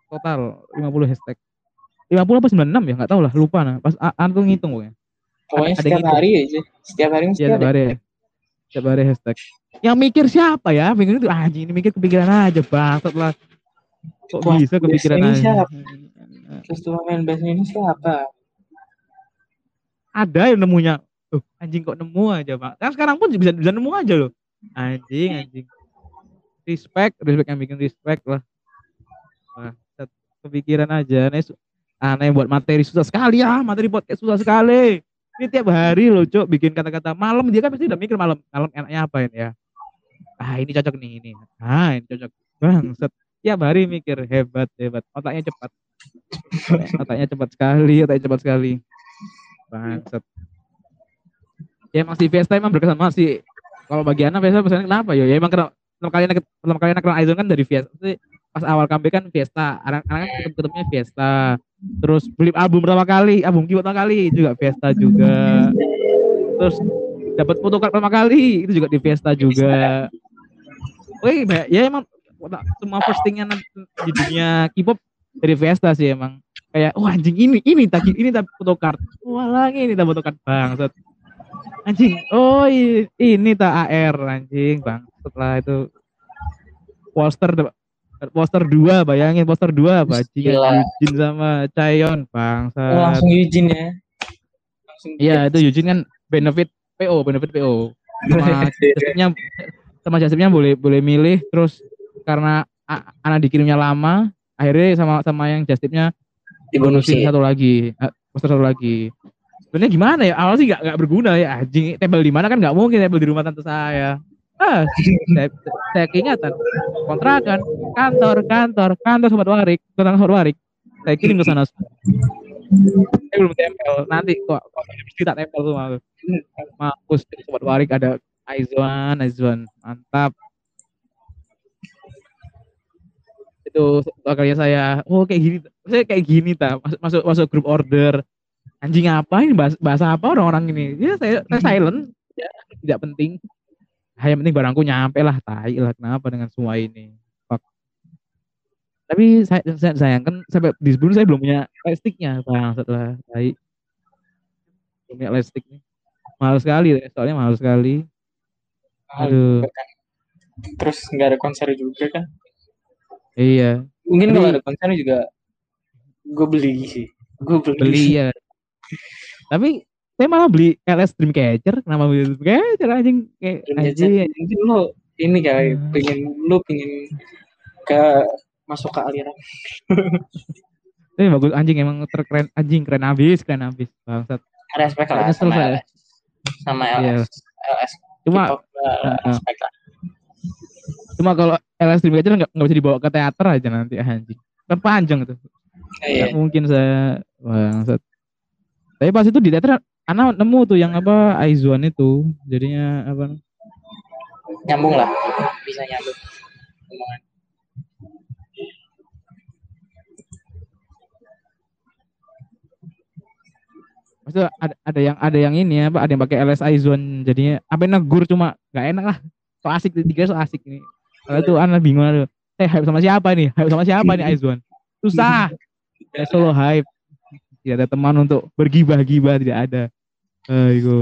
total 50 hashtag 50 apa 96 ya nggak tahu lah lupa nah pas A- An tuh ngitung pokoknya pokoknya ada setiap gitu. hari aja. Setiap hari mesti ya ada. hari ya. Tiap hari hashtag. Yang mikir siapa ya? Mikir itu anjing ini mikir kepikiran aja bangsat lah. Kok Wah, bisa kepikiran ini aja? siapa? main bass ini siapa? Ada yang nemunya. Tuh, anjing kok nemu aja pak? Kan sekarang pun bisa bisa nemu aja loh. Anjing anjing. Respect respect yang bikin respect lah. Wah, set- kepikiran aja. Aneh su- aneh buat materi susah sekali ya. Materi podcast susah sekali ini tiap hari loh cok bikin kata-kata. Malam dia kan pasti udah mikir malam malam enaknya apain ya? Ah ini cocok nih ini. Ah ini cocok. Bangset tiap hari mikir hebat hebat. Otaknya cepat. Otaknya cepat sekali otaknya cepat sekali. Bangsat. Ya emang si Fiesta emang berkesan banget sih. Kalau bagi Ana Fiesta pesannya kenapa yo? Ya emang kenal pertama kali anak pertama kali anak kenal Aizon kan dari Maksudnya pas awal comeback kan Fiesta. Anak anak kan ketemu ketemunya Fiesta terus beli album pertama kali album Kiwo pertama kali juga Fiesta juga. Terus dapat photocard pertama kali itu juga di Fiesta juga. Wih, ya emang semua postingan di dunia K-pop dari Fiesta sih emang. Kayak wah anjing ini ini tak ini tak wah lagi ini tak photocard bangsat. Anjing oh i- ini tak AR anjing bang setelah itu. Poster poster dua bayangin poster dua bajingan Gila. Yujin sama Chaeyon Oh, bangsat langsung Eugene ya? Langsung iya itu Yujin kan benefit PO benefit PO sama (laughs) jasipnya sama jasipnya boleh boleh milih terus karena anak dikirimnya lama akhirnya sama sama yang jasipnya dibonusin. satu lagi eh, poster satu lagi. Sebenarnya gimana ya? Awal sih nggak nggak berguna ya. Anjing tabel di mana kan nggak mungkin tabel di rumah tante saya. Ah saya, saya keingatan kontrakan kantor kantor kantor sobat warik. Tentang sobat warik. Saya kirim ke sana saya belum tempel nanti kok mesti tak tempel semua. Mampus sobat warik ada Aizwan Aizwan. Mantap. Itu kalian saya. Oh kayak gini. Saya kayak gini ta. Masuk masuk grup order. Anjing apa ini? Bahasa, apa orang-orang ini? Ya saya, saya silent. Ya tidak penting. Hanya penting barangku nyampe lah tai lah. Kenapa dengan semua ini. Tapi saya, saya sayangkan sampai di sebelum saya belum punya lightsticknya bang setelah tai belum punya nih. Mahal sekali soalnya mahal sekali. Aduh. terus nggak ada konser juga kan? Iya. Mungkin Tapi- kalau ada konser juga gue beli sih. Gue beli, beli ya tapi saya malah beli LS Dreamcatcher. Kenapa beli Dreamcatcher anjing. Kayak anjing. Mungkin lo ini kali Hmm. pengen lo pengen ke masuk ke aliran. Tapi bagus. Anjing emang terkeren anjing keren abis keren abis. Bangsat. Respect lah Kayaknya sama. LS sama Iya. LS LS cuma respect lah cuma kalau LS Dreamcatcher nggak nggak bisa dibawa ke teater aja nanti anjing. Kan panjang tuh. Iya nggak mungkin saya bangsat. Tapi pas itu di teater anak nemu tuh yang apa Aizwan itu. Jadinya apa? Nyambung lah. Bisa nyambung. Omongan Maksudnya ada, ada yang ada yang ini apa ada yang pakai LS Aizwan jadinya apa negur cuma nggak enak lah. So asik tiga so asik ini. Kalau itu anak bingung aduh. Eh hype sama siapa nih? Hype sama siapa nih Aizwan susah. Saya solo hype. Tidak ada teman untuk bergibah-gibah tidak ada. Ayo.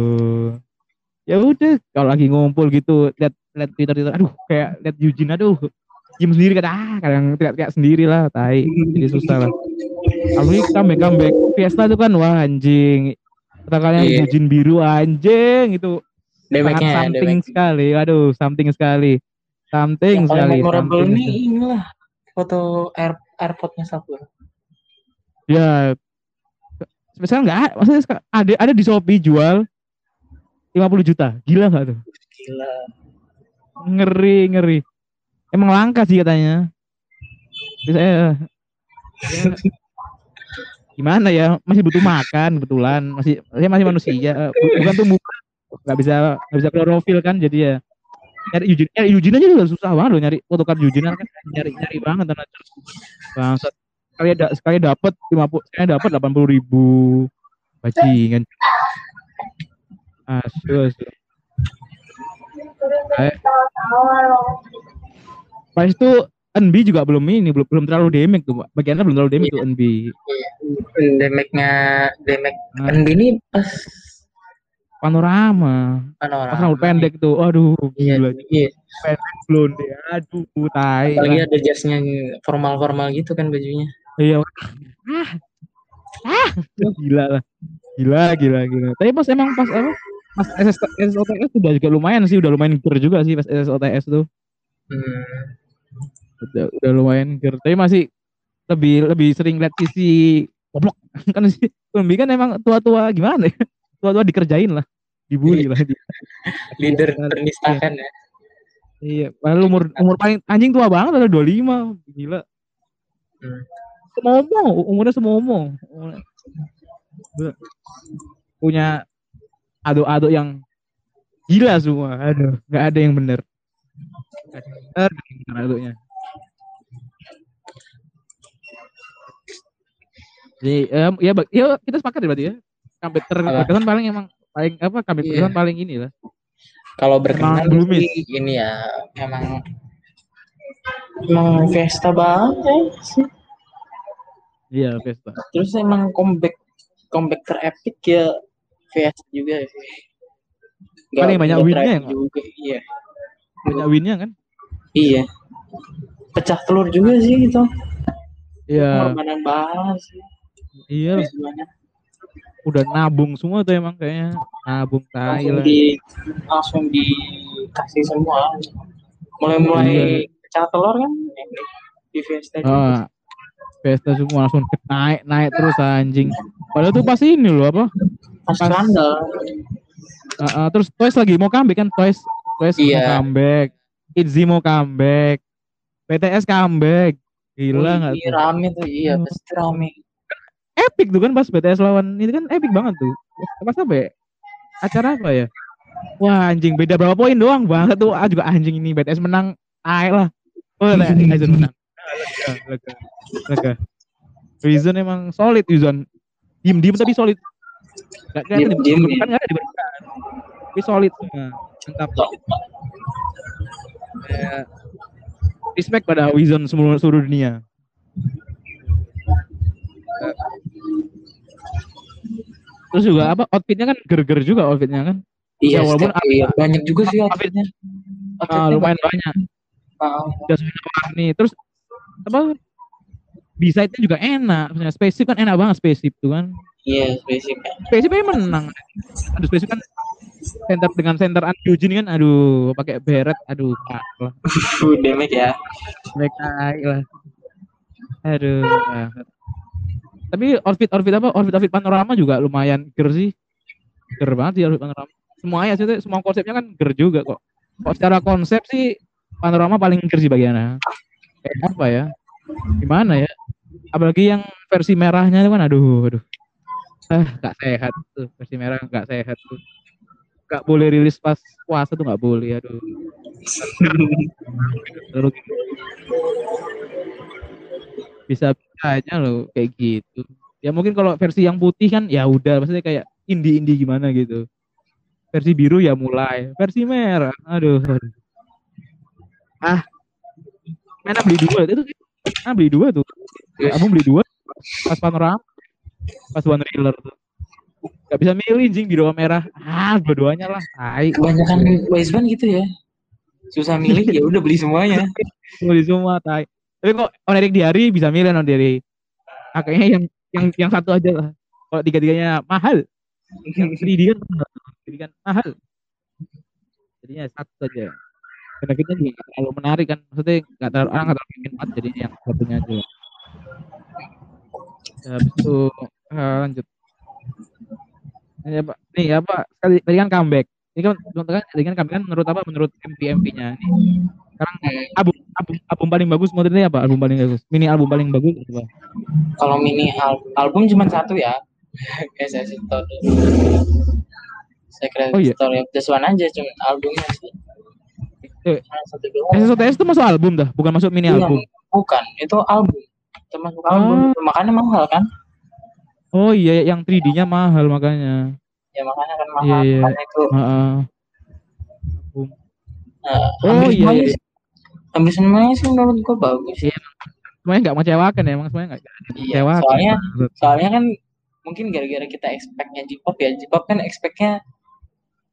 Ya udah kalau lagi ngumpul gitu lihat lihat Twitter Twitter aduh kayak lihat Eugene aduh. Diem sendiri kan ah kadang teriak teriak sendiri lah tai. Jadi susah lah. Kalau ini comeback comeback Fiesta itu kan wah anjing kata kalian. Eugene biru anjing. Itu sangat damage-nya something damage sekali. Aduh something sekali. Something yang sekali memorable something nih sekali. inilah foto air airpodnya satu ya sekarang nggak? Ada- maksudnya ada ada di Shopee jual 50 juta. Gila nggak tuh? Gila. Ngeri ngeri. Emang langka sih katanya. Saya ya, gimana ya? Masih butuh makan kebetulan. Masih saya masih manusia. Bu- bukan tuh muka nggak bisa nggak bisa klorofil kan jadi ya. Nyari Eugene nyari Eugene aja udah susah banget loh nyari photocard Eugene kan. Nyari nyari banget tenan bangsat. Sekali ada sekali dapat 50 sekali dapat 80 ribu. Bajingan. Asu asu. Eh, pas itu NB juga belum ini belum belum terlalu damage tuh bagiannya belum terlalu damage tuh NB damage-nya damage Nah. NB ini pas panorama. Panorama. Pas rambut pendek tuh aduh iya gila. iya. Blonde aduh tai. Lah. ada jasnya formal-formal gitu kan bajunya. Iya. Ah ah gila lah. Gila gila gila. Tapi pas emang pas apa? Pas SS, SSOTS udah juga lumayan sih udah lumayan ger juga sih pas SSOTS tuh. Hmm. Udah, udah lumayan ger. Tapi masih lebih lebih sering lihat sisi goblok. (laughs) Kan sih Tumbi kan emang tua-tua gimana ya? Tua-tua dikerjain lah dibully lah. Di- (laughs) leader Iya. bernistakan ya. Iya padahal umur umur paling anjing tua banget ada 25 gila. Hmm. semomo umurnya semomo. Gila. punya aduk-aduk yang gila semua. Aduh nggak ada yang bener. Nggak ada yang bener aduknya jadi em, ya, ya kita sepakat ya berarti ya. Comeback ter Apa? berkesan paling emang paling apa comeback Iya. berkesan paling ini lah. Kalau berkenan ini ya emang emang Fiesta banget ya sih. iya Vesta terus emang comeback comeback terepik ya Fiesta juga sih. Nggak- Paling banyak win-nya ya, juga iya. Banyak winnya kan? Iya. Pecah telur juga sih itu. Iya. Pengorbanan banget sih iya. Udah nabung semua tuh emang kayaknya. Nabung tai langsung di langsung dikasih semua. Mulai-mulai Iya. pecah telur kan? Di Fiesta. Ah, Vesta semua langsung naik naik terus anjing. Padahal tuh pas ini loh apa? pas Pas- skandal Uh, uh, terus Twice lagi mau comeback kan? Twice Twice Iya. mau comeback. Itzy mau comeback. BTS comeback. Gila nggak iya, tuh? rame tuh iya pasti rame epic tuh kan pas BTS lawan ini kan epic banget tuh. Pas apa ya? Acara apa ya? Wah anjing beda berapa poin doang banget tuh. Ah juga anjing ini BTS menang. Ah lah. Oh lah Reason menang. Lega lega lega emang solid Reason diem diem tapi solid. Gak kelihatan di Diem-diem, kan nggak ada di permukaan tapi solid semua mantap. Kayak respect pada Wizon seluruh, seluruh dunia terus juga apa outfitnya kan ger-ger juga outfitnya kan? Iya Ya, walaupun setiap- iya, banyak juga sih outfit- outfitnya. Outfitnya lumayan banyak. Ah, udah warni. Terus apa B-side-nya juga enak. Maksudnya spaceship kan enak banget spaceship tuh kan. Iya basic spaceship aja menang. Aduh spaceship kan center dengan center an Eugene kan aduh pakai beret aduh kalah (laughs) damage ya. Mereka lah. Aduh banget. Tapi outfit apa? Outfit panorama juga lumayan ger sih. Ger banget sih outfit panorama. Semuanya sih semua konsepnya kan ger juga kok. Kok secara konsep sih panorama paling ger sih bagiannya. Kayak apa ya? Gimana ya? Apalagi yang versi merahnya itu kan aduh aduh. Ah gak sehat tuh. Versi merah gak sehat tuh. Gak boleh rilis pas puasa tuh gak boleh aduh. Gitu. bisa aja loh kayak gitu. Ya mungkin kalau versi yang putih kan ya udah maksudnya kayak indie indie gimana gitu. Versi biru ya mulai versi merah aduh, ah. Enak beli dua itu ah beli dua tuh. Yes. kamu beli dua. Pas panorama pas one reeler tuh. Gak bisa milih jing biru sama merah. Ah dua-duanya lah tai. Kebanyakan boys band gitu ya. Susah milih ya udah beli semuanya. (laughs) Beli semua tai tapi kok on Erik di hari bisa milih on Erik? Ah, kayaknya yang yang yang satu aja lah. Kalau tiga tiganya mahal. Yang 3D kan mahal. 3D mahal. Jadinya satu aja. Benefitnya juga nggak terlalu menarik kan. Maksudnya nggak terlalu orang nggak terlalu ingin banget jadi yang satunya aja. Ya, habis itu eh, lanjut. Ini apa? Nih apa? Tadi, tadi kan comeback ini kan tadi kan comeback kan menurut apa menurut MP MP nya nih sekarang album album album paling bagus ini apa? Album paling bagus mini album paling bagus apa kalau mini al- album cuma satu ya. SS Story Secret Oh, iya. Story of This One aja cuma albumnya sih. Eh, SSOTS itu masuk album dah bukan masuk mini Iya, album. bukan. Itu album. Termasuk album. Makanya mahal kan? Oh iya yang 3D nya mahal makanya ya makanya kan mahal Iya, iya. makanya itu Heeh. eh, Oh, hampir iya, semuanya iya. sih- hampir semuanya sih menurut gua bagus Iya. semuanya nggak mengecewakan ya emang semuanya nggak Iya, mengecewakan soalnya soalnya kan mungkin gara-gara kita expectnya J-pop ya J-pop kan expectnya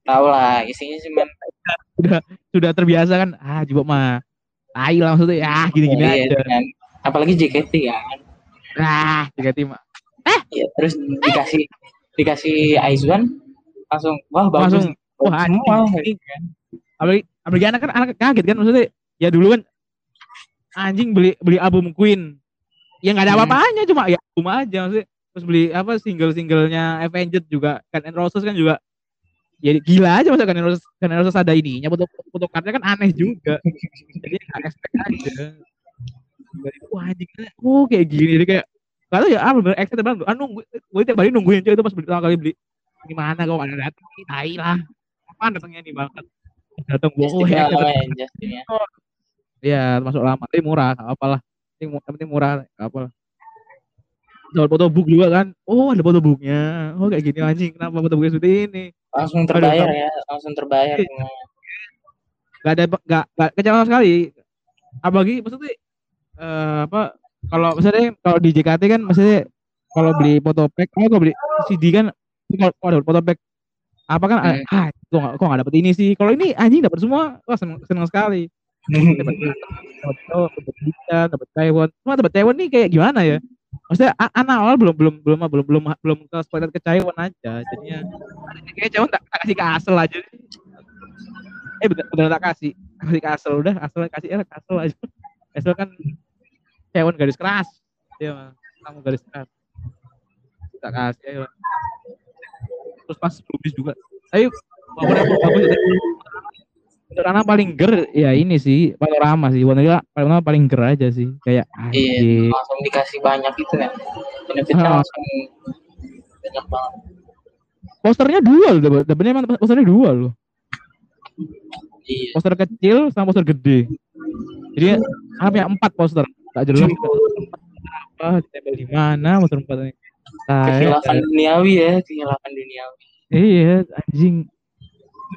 tau lah isinya cuma sudah terbiasa kan ah juga mah tai lah maksudnya ah gini-gini Iya, aja kan. apalagi JKT kan ah tiga tim ya terus dikasih dikasih Aizwan langsung wah bagus. Langsung, wah, anjing. apalagi apalagi anak kan anak kaget kan maksudnya ya dulu kan anjing beli beli album Queen. Ya nggak ada Hmm. apa-apanya cuma ya album aja maksudnya. Terus beli apa single-singlenya Avenged juga kan and Roses kan juga ya gila aja masa kan Roses kan Roses ada ininya foto foto kartnya kan aneh juga. Jadi nggak expect aja. Wah anjing oh kayak gini. Jadi kayak Gak tau ya, ah bener excited banget. Ah nunggu, gue tiap hari nungguin cuy itu pas beli pertama kali beli. Gimana kok ada datang? Tai lah. Kapan datangnya nih banget? Datang gue, oh ya, namanya Justinnya ya masuk lama, tapi murah, gak apa lah. Yang penting murah, gak apa lah. Dapat foto book juga kan. Oh ada foto booknya. Oh kayak gini anjing, kenapa foto booknya seperti ini? langsung terbayar ya langsung terbayar Iya. semuanya. Gak ada, gak, gak kecewa sekali. Apalagi maksudnya, eh, apa, kalau misalnya kalau di JKT kan maksudnya kalau beli foto pack, oh kalau beli CD kan, kalau ada foto pack apa kan, Hmm. ah kok gak, kok gak dapet ini sih. Kalau ini anjing dapet semua, wah seneng, seneng sekali. Dapat dapat oh, dapat Taiwan. Cuma dapat Taiwan nih kayak gimana ya? Maksudnya anak awal belum belum belum belum belum belum ke spoiler ke Taiwan aja. Jadinya kayak Taiwan tak, tak kasih ke Asel aja. Eh bener, bener tak kasih, kasih ke Asel udah, Asel kasih eh Asel aja. Asel kan Taiwan garis keras. Dia mah, kamu garis keras. Tak kasih aja. terus pas Bluebees juga tapi walaupun emang bagus karena paling ger ya ini sih panorama sih panorama paling ger aja sih kayak Iya, langsung dikasih banyak gitu kan. Benefitnya Ah. langsung banyak banget. posternya dua loh dap- dapetnya emang posternya dua loh Iya. poster kecil sama poster gede jadi apa ya empat poster tak jelas apa ditempel di mana poster empat Kehilafan duniawi ya, kehilafan duniawi. iya anjing.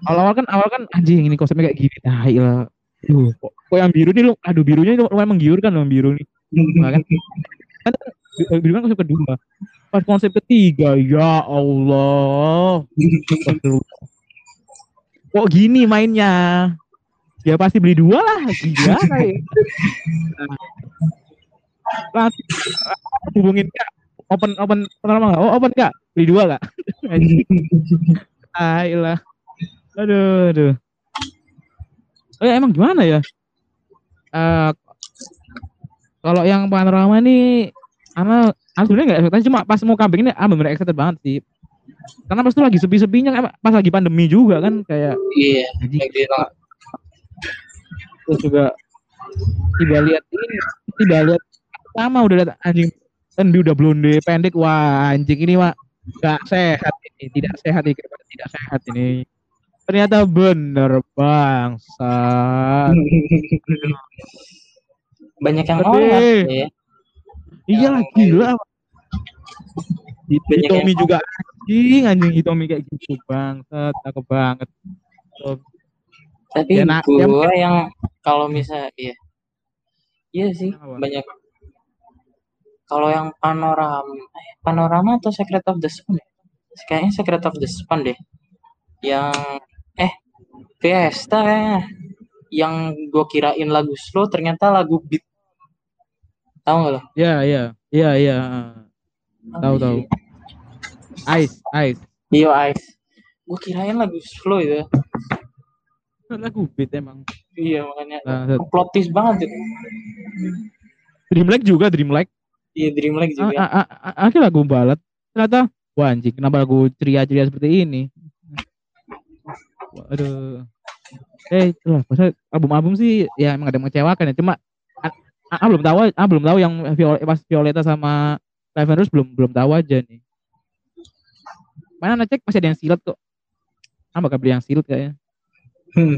Awal-awal kan awal kan anjing ini konsepnya kayak gini. Tai lah Duh, kok, kok yang biru nih lu? Aduh birunya ini lumayan menggiurkan loh biru nih. Nah, kan. Kan biru kan konsep kedua. Pas konsep ketiga ya Allah. (laughs) Kok gini mainnya ya pasti beli dua lah gila kayak langsung hubungin kak. Open open pertama nggak? Oh open kak. Beli dua kak. (laughs) Ah lah. Aduh aduh. Oh ya emang gimana ya? Eh kalau yang panorama ini karena aku sebenarnya nggak ekspektasi cuma pas mau kambing ini ah bener excited banget sih. Karena pas itu lagi sepi-sepinya kan, pas lagi pandemi juga kan kayak Iya, gitu. Terus juga tiba lihat ini tiba lihat pertama udah lihat anjing. Kan dia udah blonde pendek. Wah anjing ini mah nggak sehat ini tidak sehat ini tidak sehat ini. Ternyata bener bangsa Banyak yang nolak ya. iya lah gila Banyak Hitomi juga anjing anjing Hitomi kayak gitu bangsa cakep banget Tapi Ya, nak- gua yang kalau misalnya iya. Iya sih, Apa? banyak kalau yang panorama eh, panorama atau Secret of the Sun ya? Kayaknya Secret of the Sun deh. Yang eh Fiesta kayaknya. Yang gue kirain lagu slow ternyata lagu beat. Tahu nggak lo? ya iya iya iya tahu tahu ice ice Iya Ice. Gue kirain lagu slow itu. Lagu beat emang Iya makanya Nah, plot twist banget itu. Dreamlike juga Dreamlike Iya Dreamlike Ah, juga. ah, ah, ah, akhirnya lagu balat ternyata wah anjing kenapa lagu ceria-ceria seperti ini Waduh. Eh, itulah. Maksudnya album-album sih ya emang ada yang mengecewakan ya. Cuma ah, ah, belum tahu, ah, belum tahu yang Viol- pas Violeta sama Raven Rose belum belum tahu aja nih. Mana ngecek masih ada yang silat kok. Ah bakal beli yang silat kayaknya. Hmm.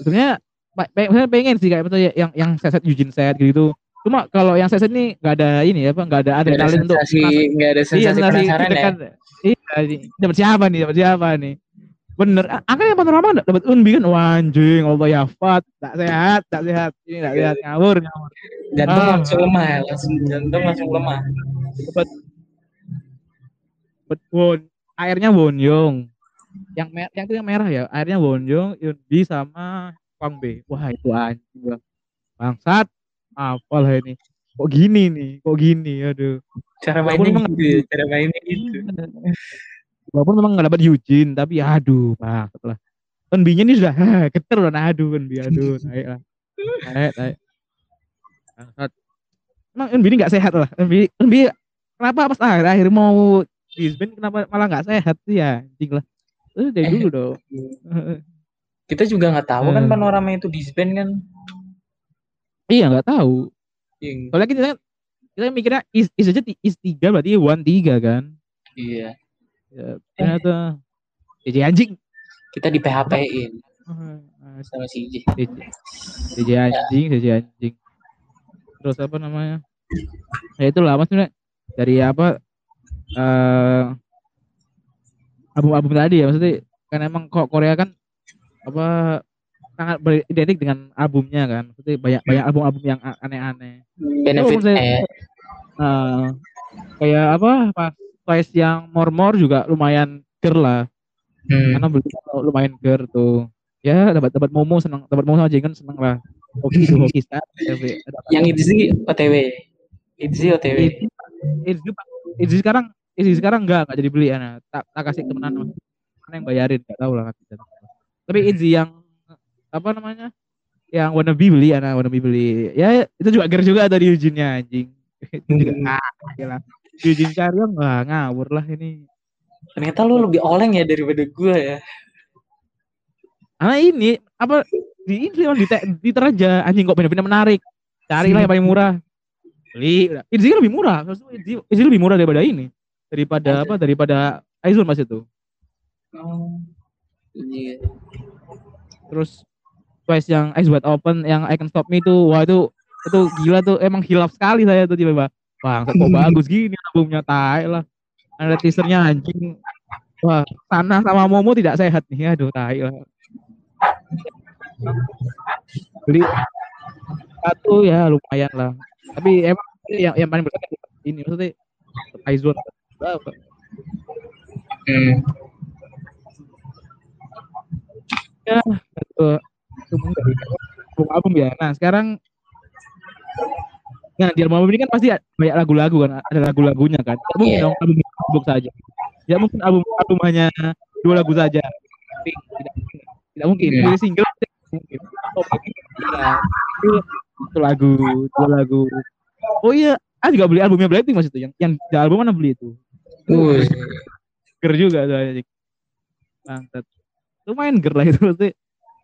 Sebenarnya pa- pe- maksudnya pengen sih kayak misalnya yang yang set Eugene set gitu. Cuma kalau yang set ini nggak ada ini ya, apa nggak ada adrenalin untuk nggak ada Iya, sensasi sensasi penasaran ya. Iya, dapat siapa nih? Dapat siapa nih? Bener. Akhirnya panorama dapat Unbi kan. Wah, anjing, Allah ya Fat. Tak sehat, tak sehat. Ini tak sehat. Ngawur, ngawur. Jantung Ah. langsung lemah ya, langsung jantung langsung lemah. Dapat dapat Won. Airnya Wonyong. Yang mer yang itu yang merah ya. Airnya Wonyong, Unbi sama Kwang B. Wah, itu anjing. Bang. Bangsat. Apalah ini. Kok gini nih? Kok gini? Aduh. Cara mainnya memang- gitu ya, cara mainnya gitu. Walaupun memang nggak dapat Eugene, tapi aduh, pak lah. Unbi-nya ini sudah (laughs) hah, geter udah aduh Unbi, aduh, naik lah. Naik, naik. Bangsat. Emang Unbi ini nggak sehat lah. Unbi, Unbi kenapa pas akhir akhir mau disband kenapa malah nggak sehat sih ya? Anjing lah. Terus dari Eh. dulu dong. Kita juga nggak tahu kan Hmm. panorama itu disband kan. iya nggak tahu. Iya. Soalnya kita kita mikirnya is, is aja is tiga berarti one tiga kan. Iya. Ya, ternyata JJ anjing. Kita di PHP-in sama si J. DJ, DJ anjing, DJ anjing. Terus apa namanya? Ya itulah maksudnya dari apa eh album-album tadi ya maksudnya kan emang kok Korea kan apa sangat beridentik dengan albumnya kan. Maksudnya banyak banyak album-album yang aneh-aneh. Benefitnya ya. Eh, kayak apa pas Twice yang More More juga lumayan ger lah Hmm. karena beli lumayan ger tuh ya dapat dapat momo seneng dapat momo sama jengen seneng lah hoki itu hoki start ada- Yang Itzy OTW. Itzy OTW. Izzy Izzy Izzy sekarang Izzy sekarang enggak enggak jadi beli anak tak, tak kasih temenan mana yang bayarin enggak tahu lah nanti tapi Izzy yang apa namanya yang wannabe beli anak wannabe beli ya itu juga ger juga tadi Eugene-nya anjing juga (laughs) ah gila Eugene Carrion wah ngawur lah ini Ternyata lu lebih oleng ya daripada gue ya. Karena ini apa di ini di, di teraja anjing kok bener-bener menarik. Carilah yang paling murah. Beli. Izzy lebih murah. Izzy lebih murah daripada ini. Daripada apa? Daripada Aizul mas itu. Oh. Iya. Terus Twice yang Eyes Wide Open yang I Can Stop Me itu wah itu itu gila tuh emang hilaf sekali saya tuh tiba-tiba wah kok bagus gini albumnya tai lah ada teasernya anjing wah tanah sama Momo tidak sehat nih aduh tai lah beli satu ya lumayan lah tapi emang yang yang paling besar ini maksudnya Aizon Hmm. ya itu album album ya nah sekarang nah di album ini kan pasti banyak lagu-lagu kan ada lagu-lagunya kan Tidak mungkin Iya. dong album album saja ya mungkin album album hanya dua lagu saja tapi tidak tidak mungkin Iya. Pilih single mungkin oh, ya, itu lagu dua lagu oh iya ah juga beli albumnya Blackpink itu yang yang album mana beli itu Ger juga tuh anjing. Bangsat. Lumayan ger lah itu maksudnya.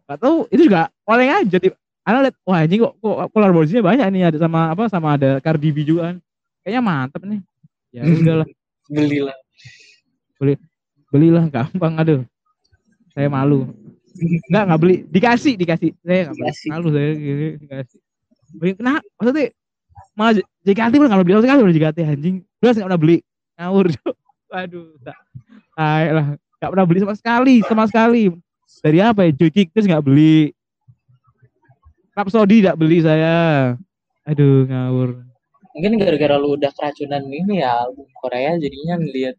Gak tahu itu juga oleng aja tip. Ana lihat wah anjing kok kok kolaborasinya banyak nih ada sama apa sama ada Cardi B juga kan. Kayaknya mantep nih. Ya udahlah Belilah. belilah gampang aduh. Saya malu. Enggak enggak beli, dikasih dikasih. Saya enggak beli. Malu saya dikasih. Beli kenapa? Maksudnya malah JKT pun nggak beli sekali udah JKT anjing. Belas nggak pernah beli. Ngawur. Cok. (laughs) Waduh, tak. Tai lah. Nggak pernah beli sama sekali, sama sekali. Dari apa ya? Joy Kickers nggak beli. Rhapsody tidak beli saya. Aduh, ngawur. Mungkin gara-gara lu udah keracunan ini ya album Korea jadinya ngeliat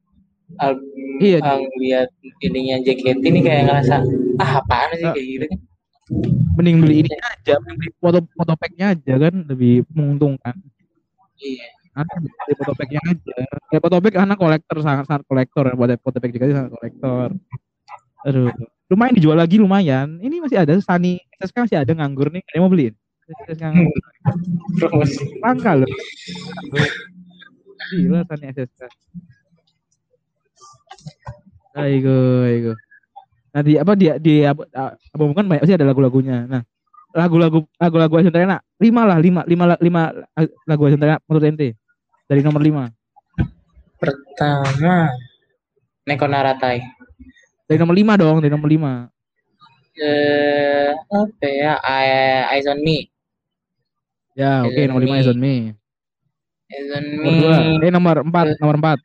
album Iya. ah, ngeliat ininya JKT ini kayak ngerasa ah apaan sih kayak gitu kan. Mending beli ini aja, mending beli foto foto packnya aja kan lebih menguntungkan. Iya. Anak beli foto packnya aja. Ya foto pack anak kolektor sangat sangat kolektor buat foto pack juga sangat kolektor. Aduh, lumayan dijual lagi lumayan. Ini masih ada Sani SSK masih ada nganggur nih. Ada mau beliin? SSK nganggur. Promosi. Langka loh. Gila Sani SSK. Aigo, aigo. Nah di apa dia di apa album kan banyak sih ada lagu-lagunya. Nah lagu-lagu lagu-lagu Asian Talent lima lah lima lima lima lagu Asian Talent menurut ente dari nomor lima Pertama Neko Naratai. dari nomor lima dong dari nomor lima Eh apa ya? I- Eyes on Me. ya oke Asian nomor lima Me. Asian Me Eyes on nomor Me. eh nomor empat nomor empat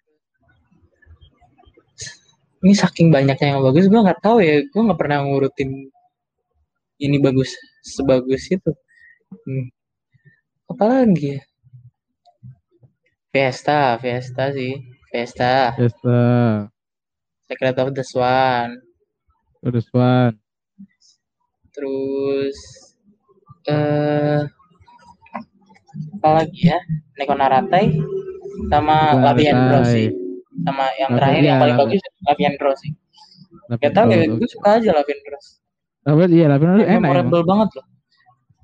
Ini saking banyaknya yang bagus, gue nggak tahu ya. Gue nggak pernah ngurutin ini bagus sebagus itu. Hmm. Apalagi ya? Fiesta, Fiesta sih. Fiesta. Fiesta Secret of the Swan. terus one Terus eh apa lagi ya? Neko Naratai sama Rose sih. Sama yang terakhir yang paling bagus sih. Tapi Gak tau ya, gue suka aja Lavian Rose. Tapi iya tapi enak emang. Memorable banget loh.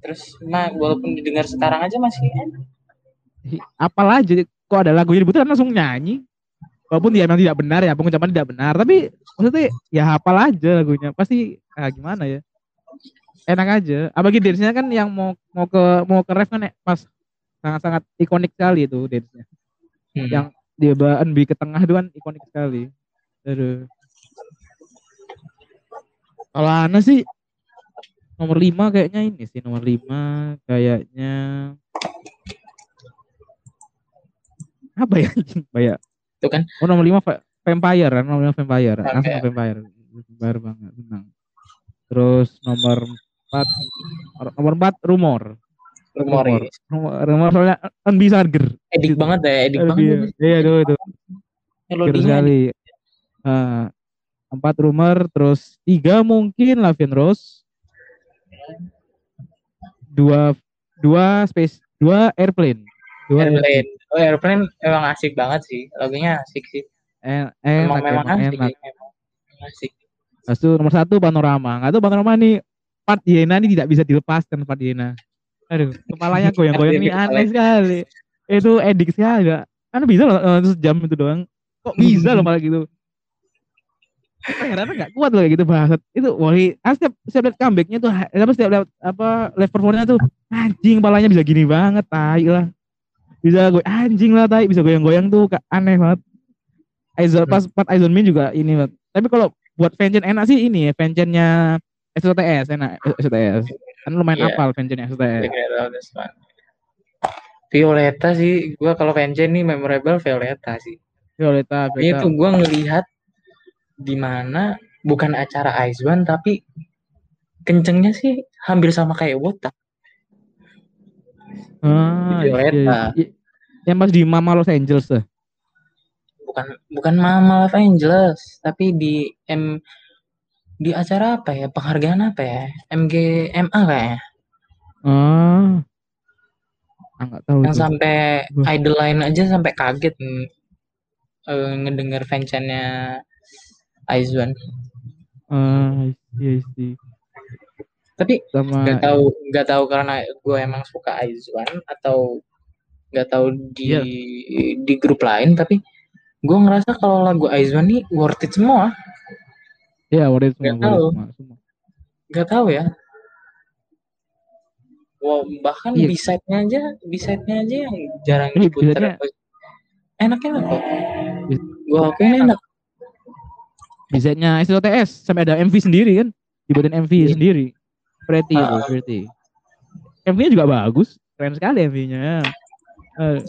Terus nah walaupun didengar sekarang aja masih enak. Apalah aja kok ada lagunya diputar langsung nyanyi. Walaupun dia memang tidak benar ya, pengucapan tidak benar, tapi maksudnya ya hafal aja lagunya. Pasti ah, gimana ya? Enak aja. Apalagi dance-nya kan yang mau mau ke mau ke ref kan ya, pas sangat-sangat ikonik sekali itu dance-nya. Hmm. Yang dia bawa NB ke tengah itu kan ikonik sekali. Aduh. Kalau Ana sih nomor 5 kayaknya ini sih nomor 5 kayaknya apa ya (laughs) Kayak Itu kan Oh nomor 5 Vampire kan nomor 5 Vampire. Vampire. ke Vampire. Vampire banget senang. Terus nomor 4 nomor 4 rumor. rumor Rumor. ini. Rumor, rumor soalnya kan bisa ger. Edik banget ya, edik banget. Iya, iya itu itu. Melodinya sekali. Ah, empat rumor terus tiga mungkin Lavian Rose dua dua space dua airplane dua Airplane. Oh, Airplane emang asik banget sih. Lagunya asik sih. Eh, Emang enak, memang emang asik. enak. Emang asik. Itu nomor satu panorama. Nggak tahu panorama nih part Yena ini tidak bisa dilepaskan part Yena. Aduh, kepalanya (laughs) goyang-goyang ini Kepalanya. aneh sekali. Itu edik sekali. Kan bisa loh eh, sejam itu doang. Kok bisa loh malah gitu. Heran nggak kuat loh kayak gitu bahasa itu woi ah, setiap setiap lihat comebacknya tuh apa setiap lihat apa live performanya tuh anjing palanya bisa gini banget tai lah bisa gue anjing lah tai. Bisa goyang-goyang tuh aneh banget. Aizon pas part Aizon Min juga ini banget tapi kalau buat fancen enak sih ini ya fancennya SOTS enak. SOTS kan lumayan Iya. apal fancennya SOTS Violeta sih, gua kalau fancen nih memorable Violeta sih. Violeta Violeta tuh gua ngelihat di mana bukan acara One tapi kencengnya sih hampir sama kayak Wota. Ah, Violeta. iya, iya. yang pas di Mama Los Angeles tuh Bukan bukan Mama Los Angeles, tapi di M di acara apa ya? Penghargaan apa ya? MGMA kayaknya. ah ah nggak tahu Yang sampai Gua- idol lain aja sampai kaget mm, eh, ngedenger fansnya One. ah iya sih Tapi nggak tahu nggak tahu karena gue emang suka Aizwan atau nggak tahu di Iya. di grup lain tapi gue ngerasa kalau lagu Aizwan nih worth it semua. Ya worth it semua, Nggak tahu. nggak tahu ya. Wow, bahkan Iya. B-side-nya aja B-side-nya aja yang jarang Iya, diputar. B-side-nya- enaknya apa? Gue akuin enak. Desainnya SOTS sampai ada MV sendiri kan? Dibuatin MV Iya. sendiri pretty itu Ah. pretty. MV-nya juga bagus. Keren sekali MV-nya Eh.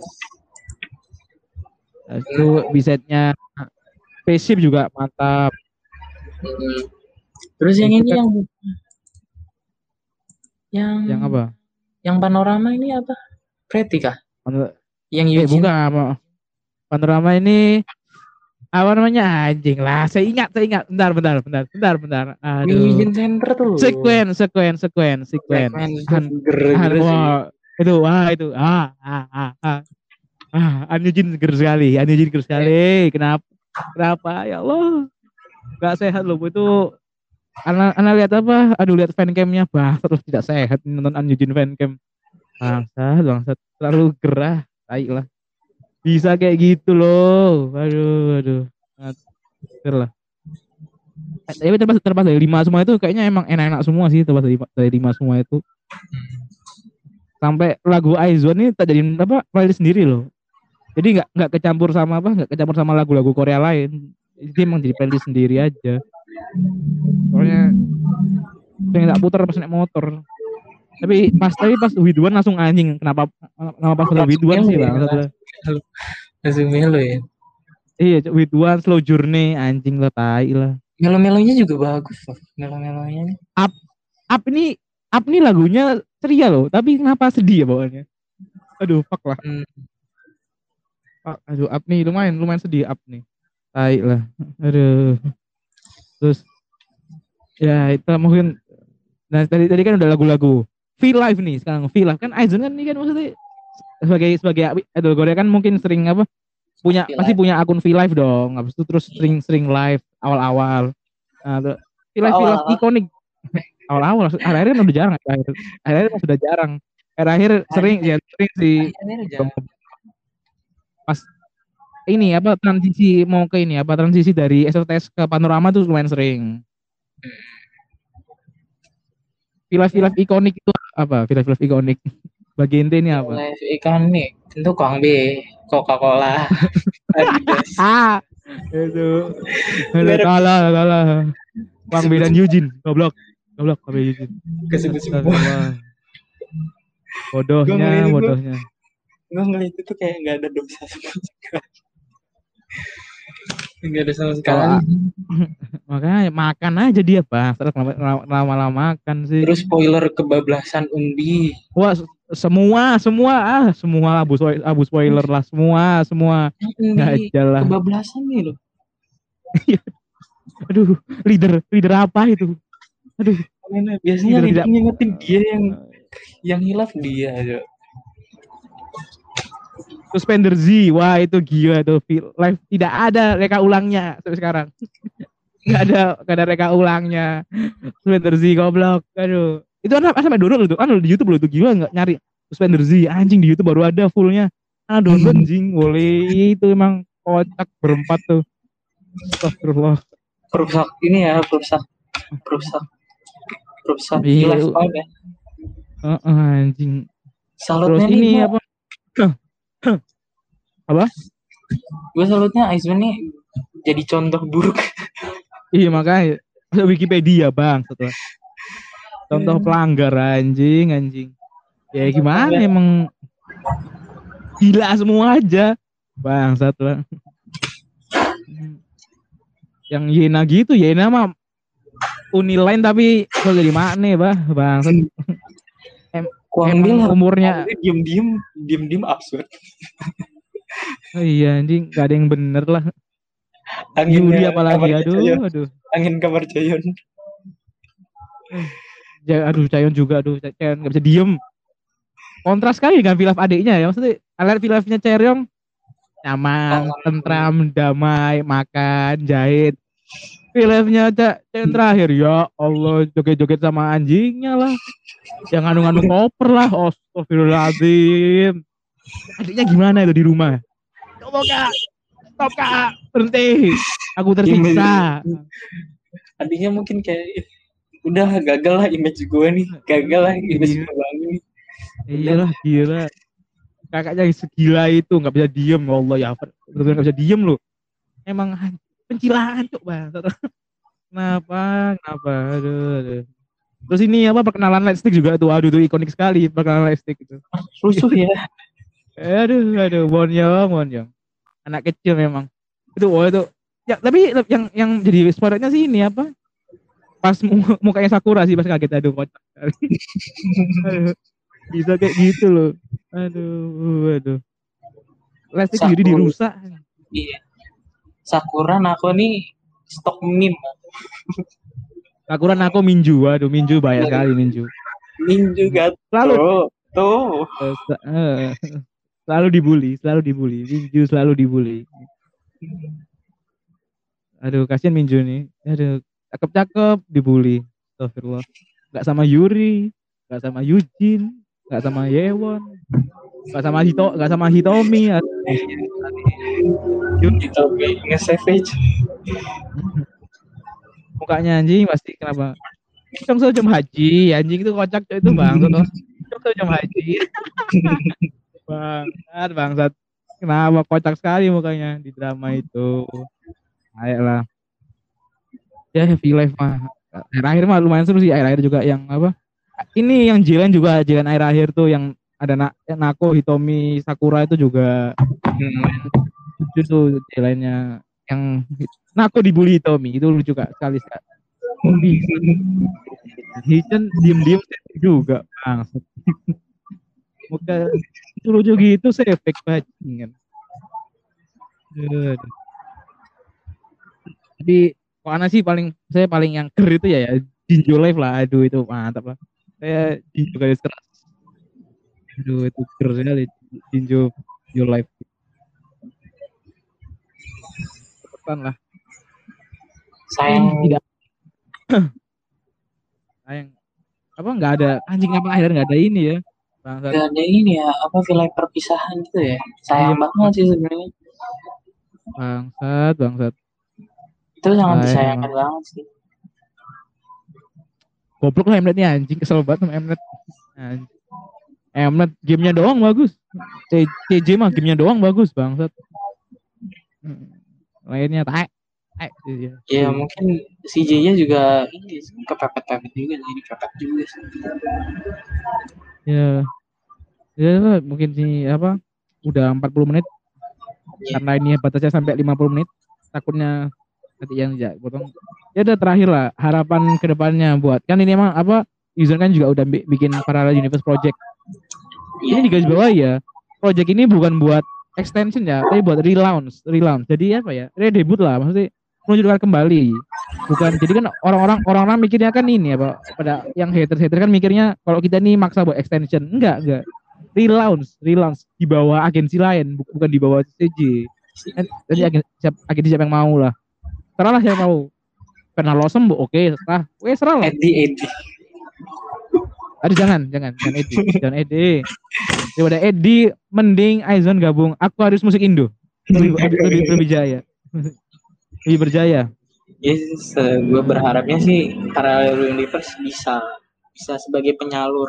Terus itu desainnya spaceship juga mantap. Terus yang Itu ini yang yang yang apa? yang panorama ini apa? Pretty kah? Panor- yang eh bukan apa panorama ini apa namanya? Anjing lah saya ingat saya ingat. Bentar bentar bentar bentar bentar. Aduh. Eugene Center tuh. Sekuen sekuen sekuen sekuen. Ger Ah, gitu wah, itu wah itu. Ah ah ah ah. Ah Anjing seger sekali Anjing seger sekali. Kenapa? Kenapa? Ya Allah. Nggak sehat loh itu. Ana, ana lihat apa? Aduh lihat fancamnya bah terus tidak sehat nonton Anjing fancam bangsat bangsat. Terlalu gerah. Tai lah bisa kayak gitu loh. Aduh aduh. Ger lah. Eh, tapi terpas terpas dari lima semua itu kayaknya emang enak-enak semua sih terpas dari, dari lima semua itu. Sampai lagu Aizwan ini tak jadi apa playlist sendiri loh. Jadi nggak nggak kecampur sama apa nggak kecampur sama lagu-lagu Korea lain. Itu emang jadi playlist sendiri aja. Soalnya pengen tak putar pas naik motor. Tapi pas tapi pas Widwan langsung anjing kenapa kenapa pas Widwan sih bang langsung melo ya? Iya Widwan slow journey anjing lah tai lah. Melo-melonya juga bagus loh melo-melonya up ini up ini lagunya ceria loh tapi kenapa sedih ya bawaannya? Aduh fuck lah. Hmm. Fuck, aduh up nih lumayan lumayan sedih up nih. Tai lah aduh. Terus ya itu mungkin nah tadi tadi kan udah lagu-lagu feel live nih sekarang feel live. Kan Aizen kan ini kan maksudnya sebagai sebagai idol Korea kan mungkin sering apa punya pasti Live. punya akun feel live dong. Habis itu terus sering sering live awal-awal. Nah feel live feel live ikonik. (laughs) Awal-awal akhir-akhir kan udah jarang akhir akhir sudah jarang. Akhir-akhir sering ya sering sih. jangan ini apa transisi mau ke ini apa transisi dari SOTS ke panorama tuh lumayan sering. Villa-villa ikonik itu apa? Villa-villa ikonik. Bagi ente ini apa? live ikan nih tentu Kwangbe Coca-Cola (laughs) Adidas Ah, itu. Merek. kalah, kalah. Bang B dan Eugene, goblok. Goblok, Bang B kesebut semua. Gua Bodohnya, bodohnya. gue ngeliat itu kayak nggak ada dosa sama sekali nggak ada sama sekali Makanya makan aja dia, Bang. Terus lama- lama-lama makan sih. terus spoiler kebablasan Undi Wah, semua, semua, ah, semua abu, spoil- abu spoiler lah, semua, semua. Aja lah. kebablasan nih loh Aduh, leader, leader apa itu? Aduh, biasanya Tidak- tidak ngingetin dia yang yang hilaf dia aja Suspender Z, wah itu gila tuh Feel live tidak ada reka ulangnya sampai sekarang. (laughs) Gak ada, gak ada reka ulangnya. Suspender Z goblok, aduh. Itu kan sampai download tuh, kan di YouTube loh tuh. Gila nggak nyari Suspender Z. Anjing di YouTube baru ada fullnya. Ah download anjing, boleh. Itu emang kocak berempat tuh. Astagfirullah. perusak. Ini ya perusak. Perusak. Perusak. Iya, live ya. Heeh, anjing. salutnya Terus ini nih (clears throat) apa? gue salutnya Iceman nih. Jadi contoh buruk. Iya makanya. Wikipedia bang setelah contoh Iya. pelanggar anjing anjing. Ya gimana emang? Gila semua aja. Bang. Satu yang Yena gitu Yena mah uniline tapi kok jadi makne bah? Bang Kuang emang umurnya diem diem diem diem absurd. Oh iya anjing gak ada yang bener lah. Angin Yuri apalagi aduh aduh. Angin kamar Jayon Ja- aduh Cayon juga aduh Cayon nggak bisa diem. Kontras sekali dengan pilaf adiknya ya maksudnya alat pilafnya Ceryong nyaman Oh. tentram damai makan jahit. Pilafnya Cak Cayon terakhir ya Allah joget-joget sama anjingnya lah. Yang nganu-nganu koper lah Astagfirullahaladzim. Adiknya gimana itu di rumah? Coba kak. Stop kak. Berhenti. Aku tersiksa. Tadinya mungkin kayak "Ih, udah gagal lah image gue nih gagal lah image gue bangun Iyalah gila. Kakaknya segila itu nggak bisa diem ya Allah ya. Betul nggak bisa diem loh. Emang pencilaan cok bang. Kenapa? Kenapa? Aduh, aduh. Terus ini apa perkenalan lightstick juga tuh. Aduh tuh ikonik sekali perkenalan lightstick itu. rusuh ya Aduh, aduh, Bonyong, Bonyong. Anak kecil memang. Itu, oh itu. Ya, tapi yang yang jadi spoilernya sih ini apa? Pas mu- (laughs) mukanya Sakura sih pas kaget aduh kocak (laughs) Bisa kayak gitu loh. Aduh, aduh. Sendiri Sakura. dirusak. iya Sakura Nako nih stok meme Sakura aku Minju, aduh Minju bayar sekali Minju. Min juga Selalu tuh tuh se- selalu dibully, selalu dibully. Minju selalu dibully. Aduh, kasihan Minju nih. Aduh, cakep-cakep dibully. Astagfirullah. Gak sama Yuri, gak sama Yujin, gak sama Yewon, gak sama Hito, gak sama Hitomi. gitu nge-savage Mukanya anjing pasti kenapa? Cong jam haji, anjing itu kocak coy, itu bang. Cong jam haji. bangsat, bangsat. Kenapa kocak sekali mukanya di drama itu? Ayolah. Ya happy life mah. Akhir-akhir mah lumayan seru sih akhir-akhir juga yang apa? Ini yang Jilen juga Jilen akhir-akhir tuh yang ada Na Nako, Hitomi, Sakura itu juga lucu tuh Jilennya yang Nako dibully Hitomi itu lucu kak sekali kak. Hichen diem-diem juga bangsat. Muka lucu gitu saya efek bajingan. Jadi mana sih paling saya paling yang ker itu ya, ya Jinjo Live lah. Aduh itu mantap lah. Saya Jinjo garis keras. Aduh itu ker sekali Jinjo Jinjo Live. Pesan lah. sayang tidak (coughs) sayang apa nggak ada anjing apa akhirnya nggak ada ini ya bangsat gak ada ini ya apa wilayah perpisahan gitu ya sayang Iya. banget sih sebenarnya bangsat bangsat itu sangat Sayang. disayangkan banget sih. Goblok lah Mnet nih anjing. Kesel banget sama Mnet. Anjing. Mnet gamenya doang bagus. CJ mah gamenya doang bagus bangsat. Hmm. lainnya iya. ya mungkin si J-nya juga ini kepepet-pepet juga jadi pepet juga sih. Ya. Ya mungkin sih apa udah 40 menit. Karena ini batasnya sampai 50 menit. Takutnya yang ya potong. Ya udah terakhir lah harapan ke depannya buat kan ini emang apa user kan juga udah bi- bikin parallel universe project. Ini di bawah ya project ini bukan buat extension ya tapi buat relaunch relaunch. Jadi apa ya redebut lah maksudnya menunjukkan kembali. Bukan jadi kan orang-orang orang-orang mikirnya kan ini apa pada yang haters haters kan mikirnya kalau kita nih maksa buat extension enggak enggak. Relaunch relaunch di bawah agensi lain bu- bukan di bawah CJ jadi agen, siap, agensi siapa yang mau lah serah lah siapa mau pernah losem bu oke serah weh serah lah Edi Edi Aduh jangan, jangan, jangan Edi, jangan Edi. Daripada Edi, mending Aizon gabung. Aku harus musik Indo. Lebih, lebih, lebih, lebih jaya. Lebih berjaya. Yes, gue berharapnya sih parallel universe bisa bisa sebagai penyalur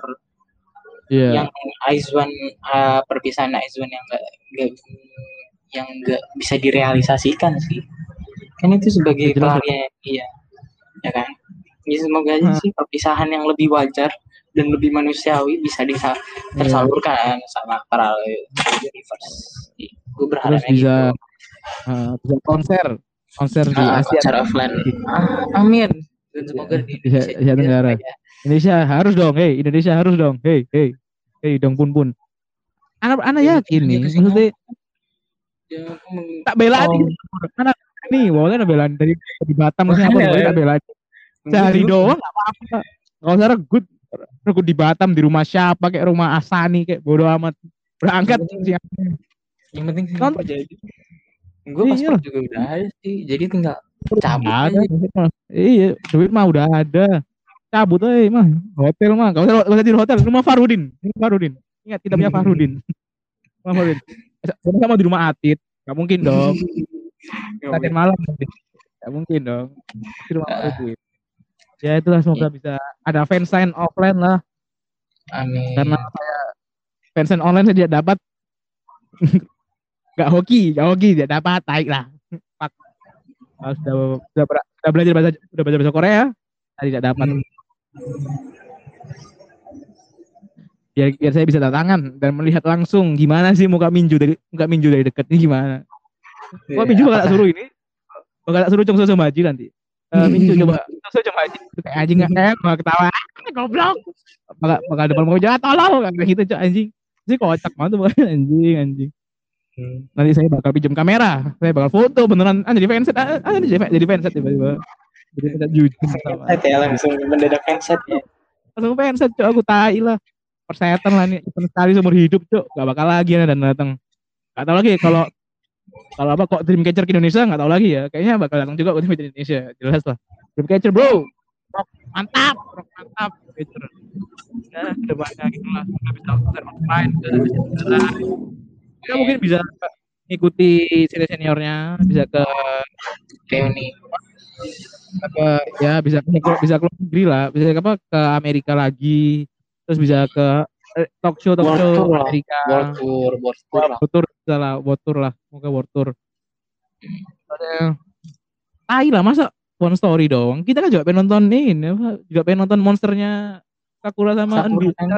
Iya. yang Aizwan uh, perpisahan Aizwan yang enggak yang enggak bisa direalisasikan sih kan itu sebagai Ya, pelarian iya ya kan ya semoga aja Hah. sih perpisahan yang lebih wajar dan lebih manusiawi bisa disa Iya. tersalurkan sama parallel universe gue Terus berharapnya bisa gitu uh, bisa konser konser di Ah, Asia konser offline ah, amin dan semoga di Iya, Indonesia Asia Tenggara. ya. Indonesia harus dong, hei Indonesia harus dong, hei hei hei dong pun pun. Anak anak Iya, yakin iya, nih, maksudnya Ya, tak bela Oh. anak nih, walaupun bela dari dari Batam ke Singapura, Makanya. boleh tak bela sehari doang nggak apa-apa. Kalau usah regut, regut di Batam di rumah siapa kayak rumah Asani kayak bodo amat. Berangkat Yang Singapura. yang penting sih Nonton. jadi gue Iya. paspor juga udah ada sih jadi tinggal cabut ada. Iya, duit mah udah ada. Cabut aja mah, hotel mah. Kalau usah, usah tidur hotel, rumah Farudin, rumah Farudin. Ingat kita punya Farudin. (laughs) rumah Farudin. Sama di rumah Atit, gak mungkin dong. (laughs) Latihan boleh. malam nanti. Gak mungkin dong. Di rumah Farudin. Ya itulah semoga bisa ada fansign offline lah amin karena saya fansign online saya tidak dapat (laughs) gak hoki, gak hoki tidak dapat taik lah. Pak. Kalau sudah sudah, sudah belajar bahasa sudah belajar bahasa Korea, saya tidak dapat. Hmm. biar, biar saya bisa tanda tangan dan melihat langsung gimana sih muka Minju dari muka Minju dari dekat ini gimana. Muka Minju bakal tak suruh ini, (laughs) bakal suruh Chong Soso Maji nanti. Eh, Minju coba. (laughs) Chong Soso Maji. Kayak anjing kayak bakal (laughs) ketawa. "Ah, goblok. Bakal bakal depan mau jahat tolol kayak gitu cok anjing. Sih kocak banget tuh bakal anjing anjing. Hmm. Nanti saya bakal pinjam kamera, saya bakal foto beneran. Ah, jadi fanset, ah, ah, jadi jadi fanset tiba-tiba. Jadi fanset jujur. sama. Set ya langsung mendadak fanset ya. Langsung fanset cok. Aku tai lah. Persetan lah nih sekali seumur hidup cok. Gak bakal lagi ada dan datang. Gak tahu lagi kalau kalau apa kok Dreamcatcher ke Indonesia? Gak tahu lagi ya. Kayaknya bakal datang juga ke Indonesia. Jelas lah. Dreamcatcher bro. Rock mantap. Rock mantap. Dreamcatcher ya ke depannya gitu lah. Udah bisa konser bisa ya mungkin bisa ngikuti senior seniornya bisa ke reuni. Apa ya bisa bisa keluar, negeri lah. Bisa apa ke Amerika lagi. Terus bisa ke talk show talk World show tour. Amerika. World tour world tour lah. world tour bisa lah world tour lah. Moga world tour. Tai lah masa one story dong kita kan juga pengen nonton ini apa, juga pengen nonton monsternya Sakura sama Sakura. Kan.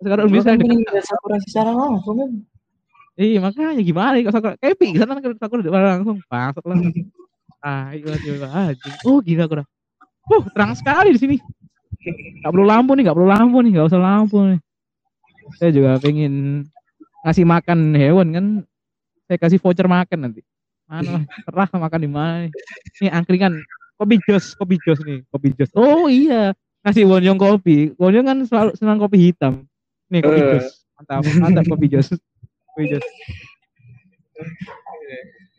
sekarang. lihat Sakura secara langsung kan? Iya makanya gimana nih kalau Sakura kayak pingsan kan kalau Sakura depan langsung. Bangsat lah. Ah iya iya anjing oh gila Sakura. Uh terang sekali di sini. Nggak perlu lampu nih nggak perlu lampu nih nggak usah lampu nih saya juga pengen ngasih makan hewan kan? Saya kasih voucher makan nanti. Mana lah terah makan di mana? Nih ini angkringan kopi jos kopi jos nih kopi jos. Oh iya. Ngasih wonyong kopi. Wonyong kan selalu senang kopi hitam. Nih kopi Eh. jos. Mantap mantap kopi jos. Kopi jos.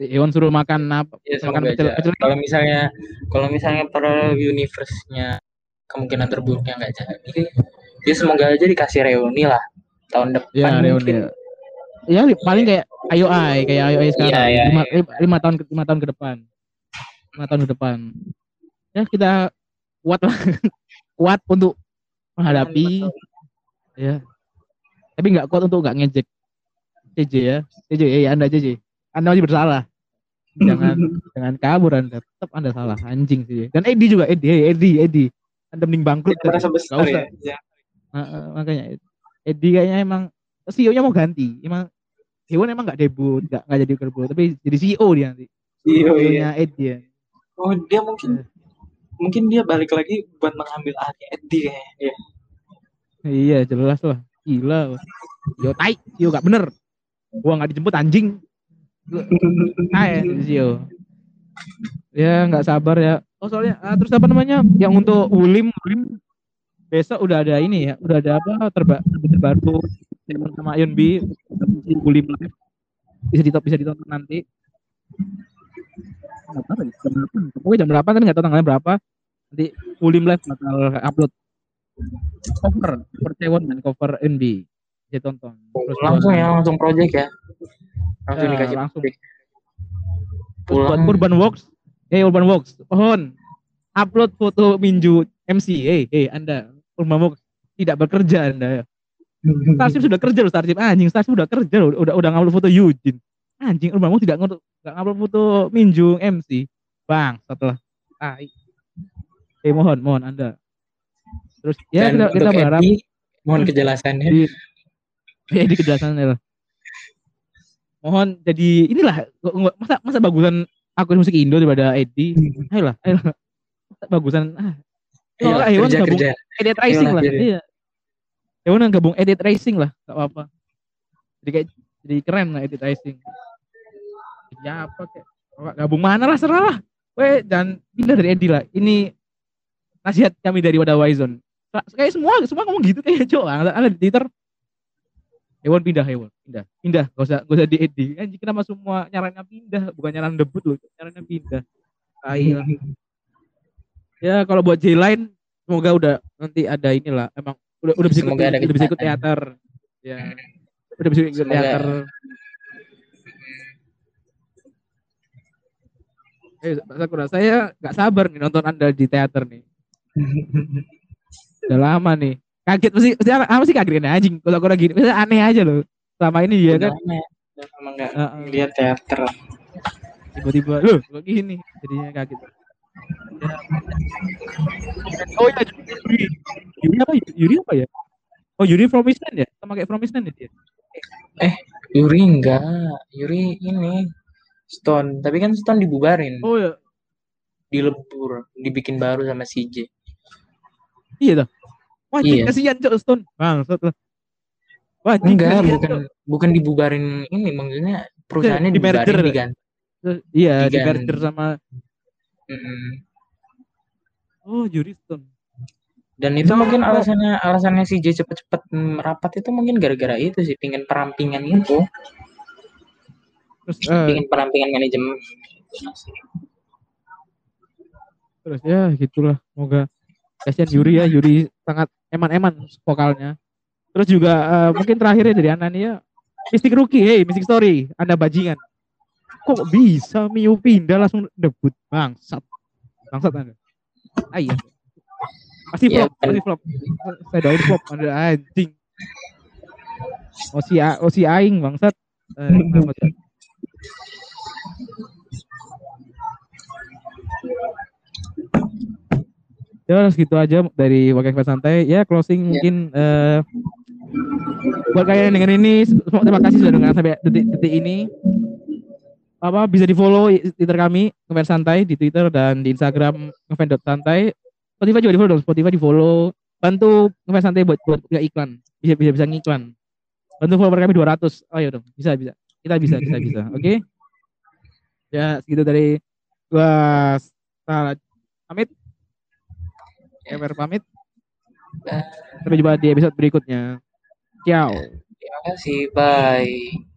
Iwan suruh makan apa? Ya makan pecel pecel kalau misalnya kalau misalnya parallel universe-nya kemungkinan terburuknya nggak jadi ya semoga aja dikasih reuni lah tahun depan ya reuni mungkin. Ya li- paling kayak ayo ai kayak ayo ai sekarang. Iya, iya, lima, iya. lima, tahun ke lima tahun ke depan. Lima tahun ke depan. Ya kita kuat lah. (laughs) Kuat untuk menghadapi. Ya. Tapi nggak kuat untuk nggak ngejek. CJ ya. CJ ya, ya anda CJ anda masih bersalah. Jangan (laughs) jangan kabur anda. Tetap anda salah. Anjing sih. Dan Edi juga Edi hey, Edi Edi. Anda mending bangkrut. Tidak merasa besar usah. ya. ya. Heeh, makanya Edi kayaknya emang CEO-nya mau ganti. Emang Hewan emang nggak debut, nggak nggak jadi debut, tapi jadi CEO dia nanti. Iya, iya. CEO-nya Edi ya. Oh, dia mungkin mungkin dia balik lagi buat mengambil alih Eddie kayaknya. Iya. Iya jelas lah, gila. Yo tai, CEO gak bener. Gua nggak dijemput anjing. Tai CEO. Ya nggak sabar ya. Oh soalnya ah, terus apa namanya? Yang untuk Ulim, Ulim besok udah ada ini ya, udah ada apa terba terbaru sama Ion B Ulim live. bisa ditonton bisa ditonton nanti. Ya, jam berapa. Pokoknya jam berapa kan nggak tahu tanggalnya berapa. Nanti Ulim live bakal upload cover cover Cewon dan cover NB. Bisa tonton. Terus langsung ya, langsung project ya. Langsung Ya, dikasih langsung. Pulang. Urban Works eh Urban Box mohon upload foto Minju MC eh eh Anda Box tidak bekerja Anda ya. Starship sudah kerja loh Starship. Anjing Starship sudah kerja loh udah udah ngupload foto Eugene anjing Box tidak ngupload nggak ngupload foto Minju MC bang setelah. Ah eh mohon mohon Anda. Terus ya Dan kita, kita berharap Edi, mohon kejelasannya. di (laughs) ya di kejelasannya lah. Mohon jadi inilah masa masa bagusan akun musik Indo daripada Edi ayolah ayolah. Masa bagusan ah. Ayo, kerja gabung kerja. Edit racing lah. Iya. Hewan yang gabung edit racing lah. Gak apa-apa. Jadi kayak jadi keren lah edit racing. Ya apa kayak gabung. Mana lah serah lah. Weh, dan pindah dari Edi lah. Ini nasihat kami dari wadah Wizone kayak semua semua ngomong gitu kayak cok. Ada, ada di Twitter. Hewan pindah hewan pindah. Pindah. Gak usah gak usah di Edi. Anjing kenapa semua nyarannya pindah? Bukan nyaran debut loh nyarannya pindah. Tai lah. Ya kalau buat J line semoga udah nanti ada inilah emang udah udah bisa ikut, ada udah bisa ikut teater ya udah bisa ikut Semoga. teater eh Sakura saya nggak sabar nih nonton anda di teater nih udah lama nih kaget pasti pasti apa sih kaget kan anjing kalau Sakura gini Maksudnya aneh aja loh selama ini dia kan ya. Udah lama nggak Heeh. lihat teater. tiba-tiba loh kok gini jadinya kaget. Oh ya Yuri. Yuri apa? Yuri apa ya? Oh Yuri from Island ya? Sama kayak from Island ya dia Yuri enggak, Yuri ini Stone, tapi kan Stone dibubarin, oh ya dilebur, dibikin baru sama CJ. iya dah. Wah Iya. kasihan cok Stone. Bang lah. Wah Enggak, kasihan, bukan Cok. bukan dibubarin ini, maksudnya perusahaannya Di merger. dibubarin diganti. iya di merger sama Mm-mm. oh Yuri Stone. Dan itu mungkin alasannya alasannya CJ cepet-cepet merapat itu mungkin gara-gara itu sih, pingin perampingan itu, terus eh, pingin perampingan manajemen. terus ya gitulah. Semoga kasihan Yuri ya Yuri sangat eman-eman vokalnya. Terus juga eh, mungkin terakhirnya dari Anania Mystic Rookie hey Mystic Story anda bajingan kok bisa Miu pindah langsung debut? Bangsat. Bangsat anda ah iya. Pasti Ya, flop pasti flop. Saya doain flop anda anjing. Osi A- Osi Aing bangsat. Eh, (laughs) ya segitu aja dari Wakil Kelas Santai. Ya closing Ya. mungkin eh, buat kalian yang denger ini terima kasih sudah dengar sampai detik-detik ini apa bisa di follow Twitter kami ngefans santai di Twitter dan di Instagram ngefans.santai Spotify juga di follow dong Spotify di follow bantu ngefans santai buat buat nggak iklan. Bisa bisa bisa ngiklan. Bantu follower kami 200 ayo dong. Bisa bisa. Kita bisa bisa bisa. Oke? Ya segitu dari gua salah pamit. Ever pamit. Sampai jumpa di episode berikutnya. Ciao. Terima kasih, bye.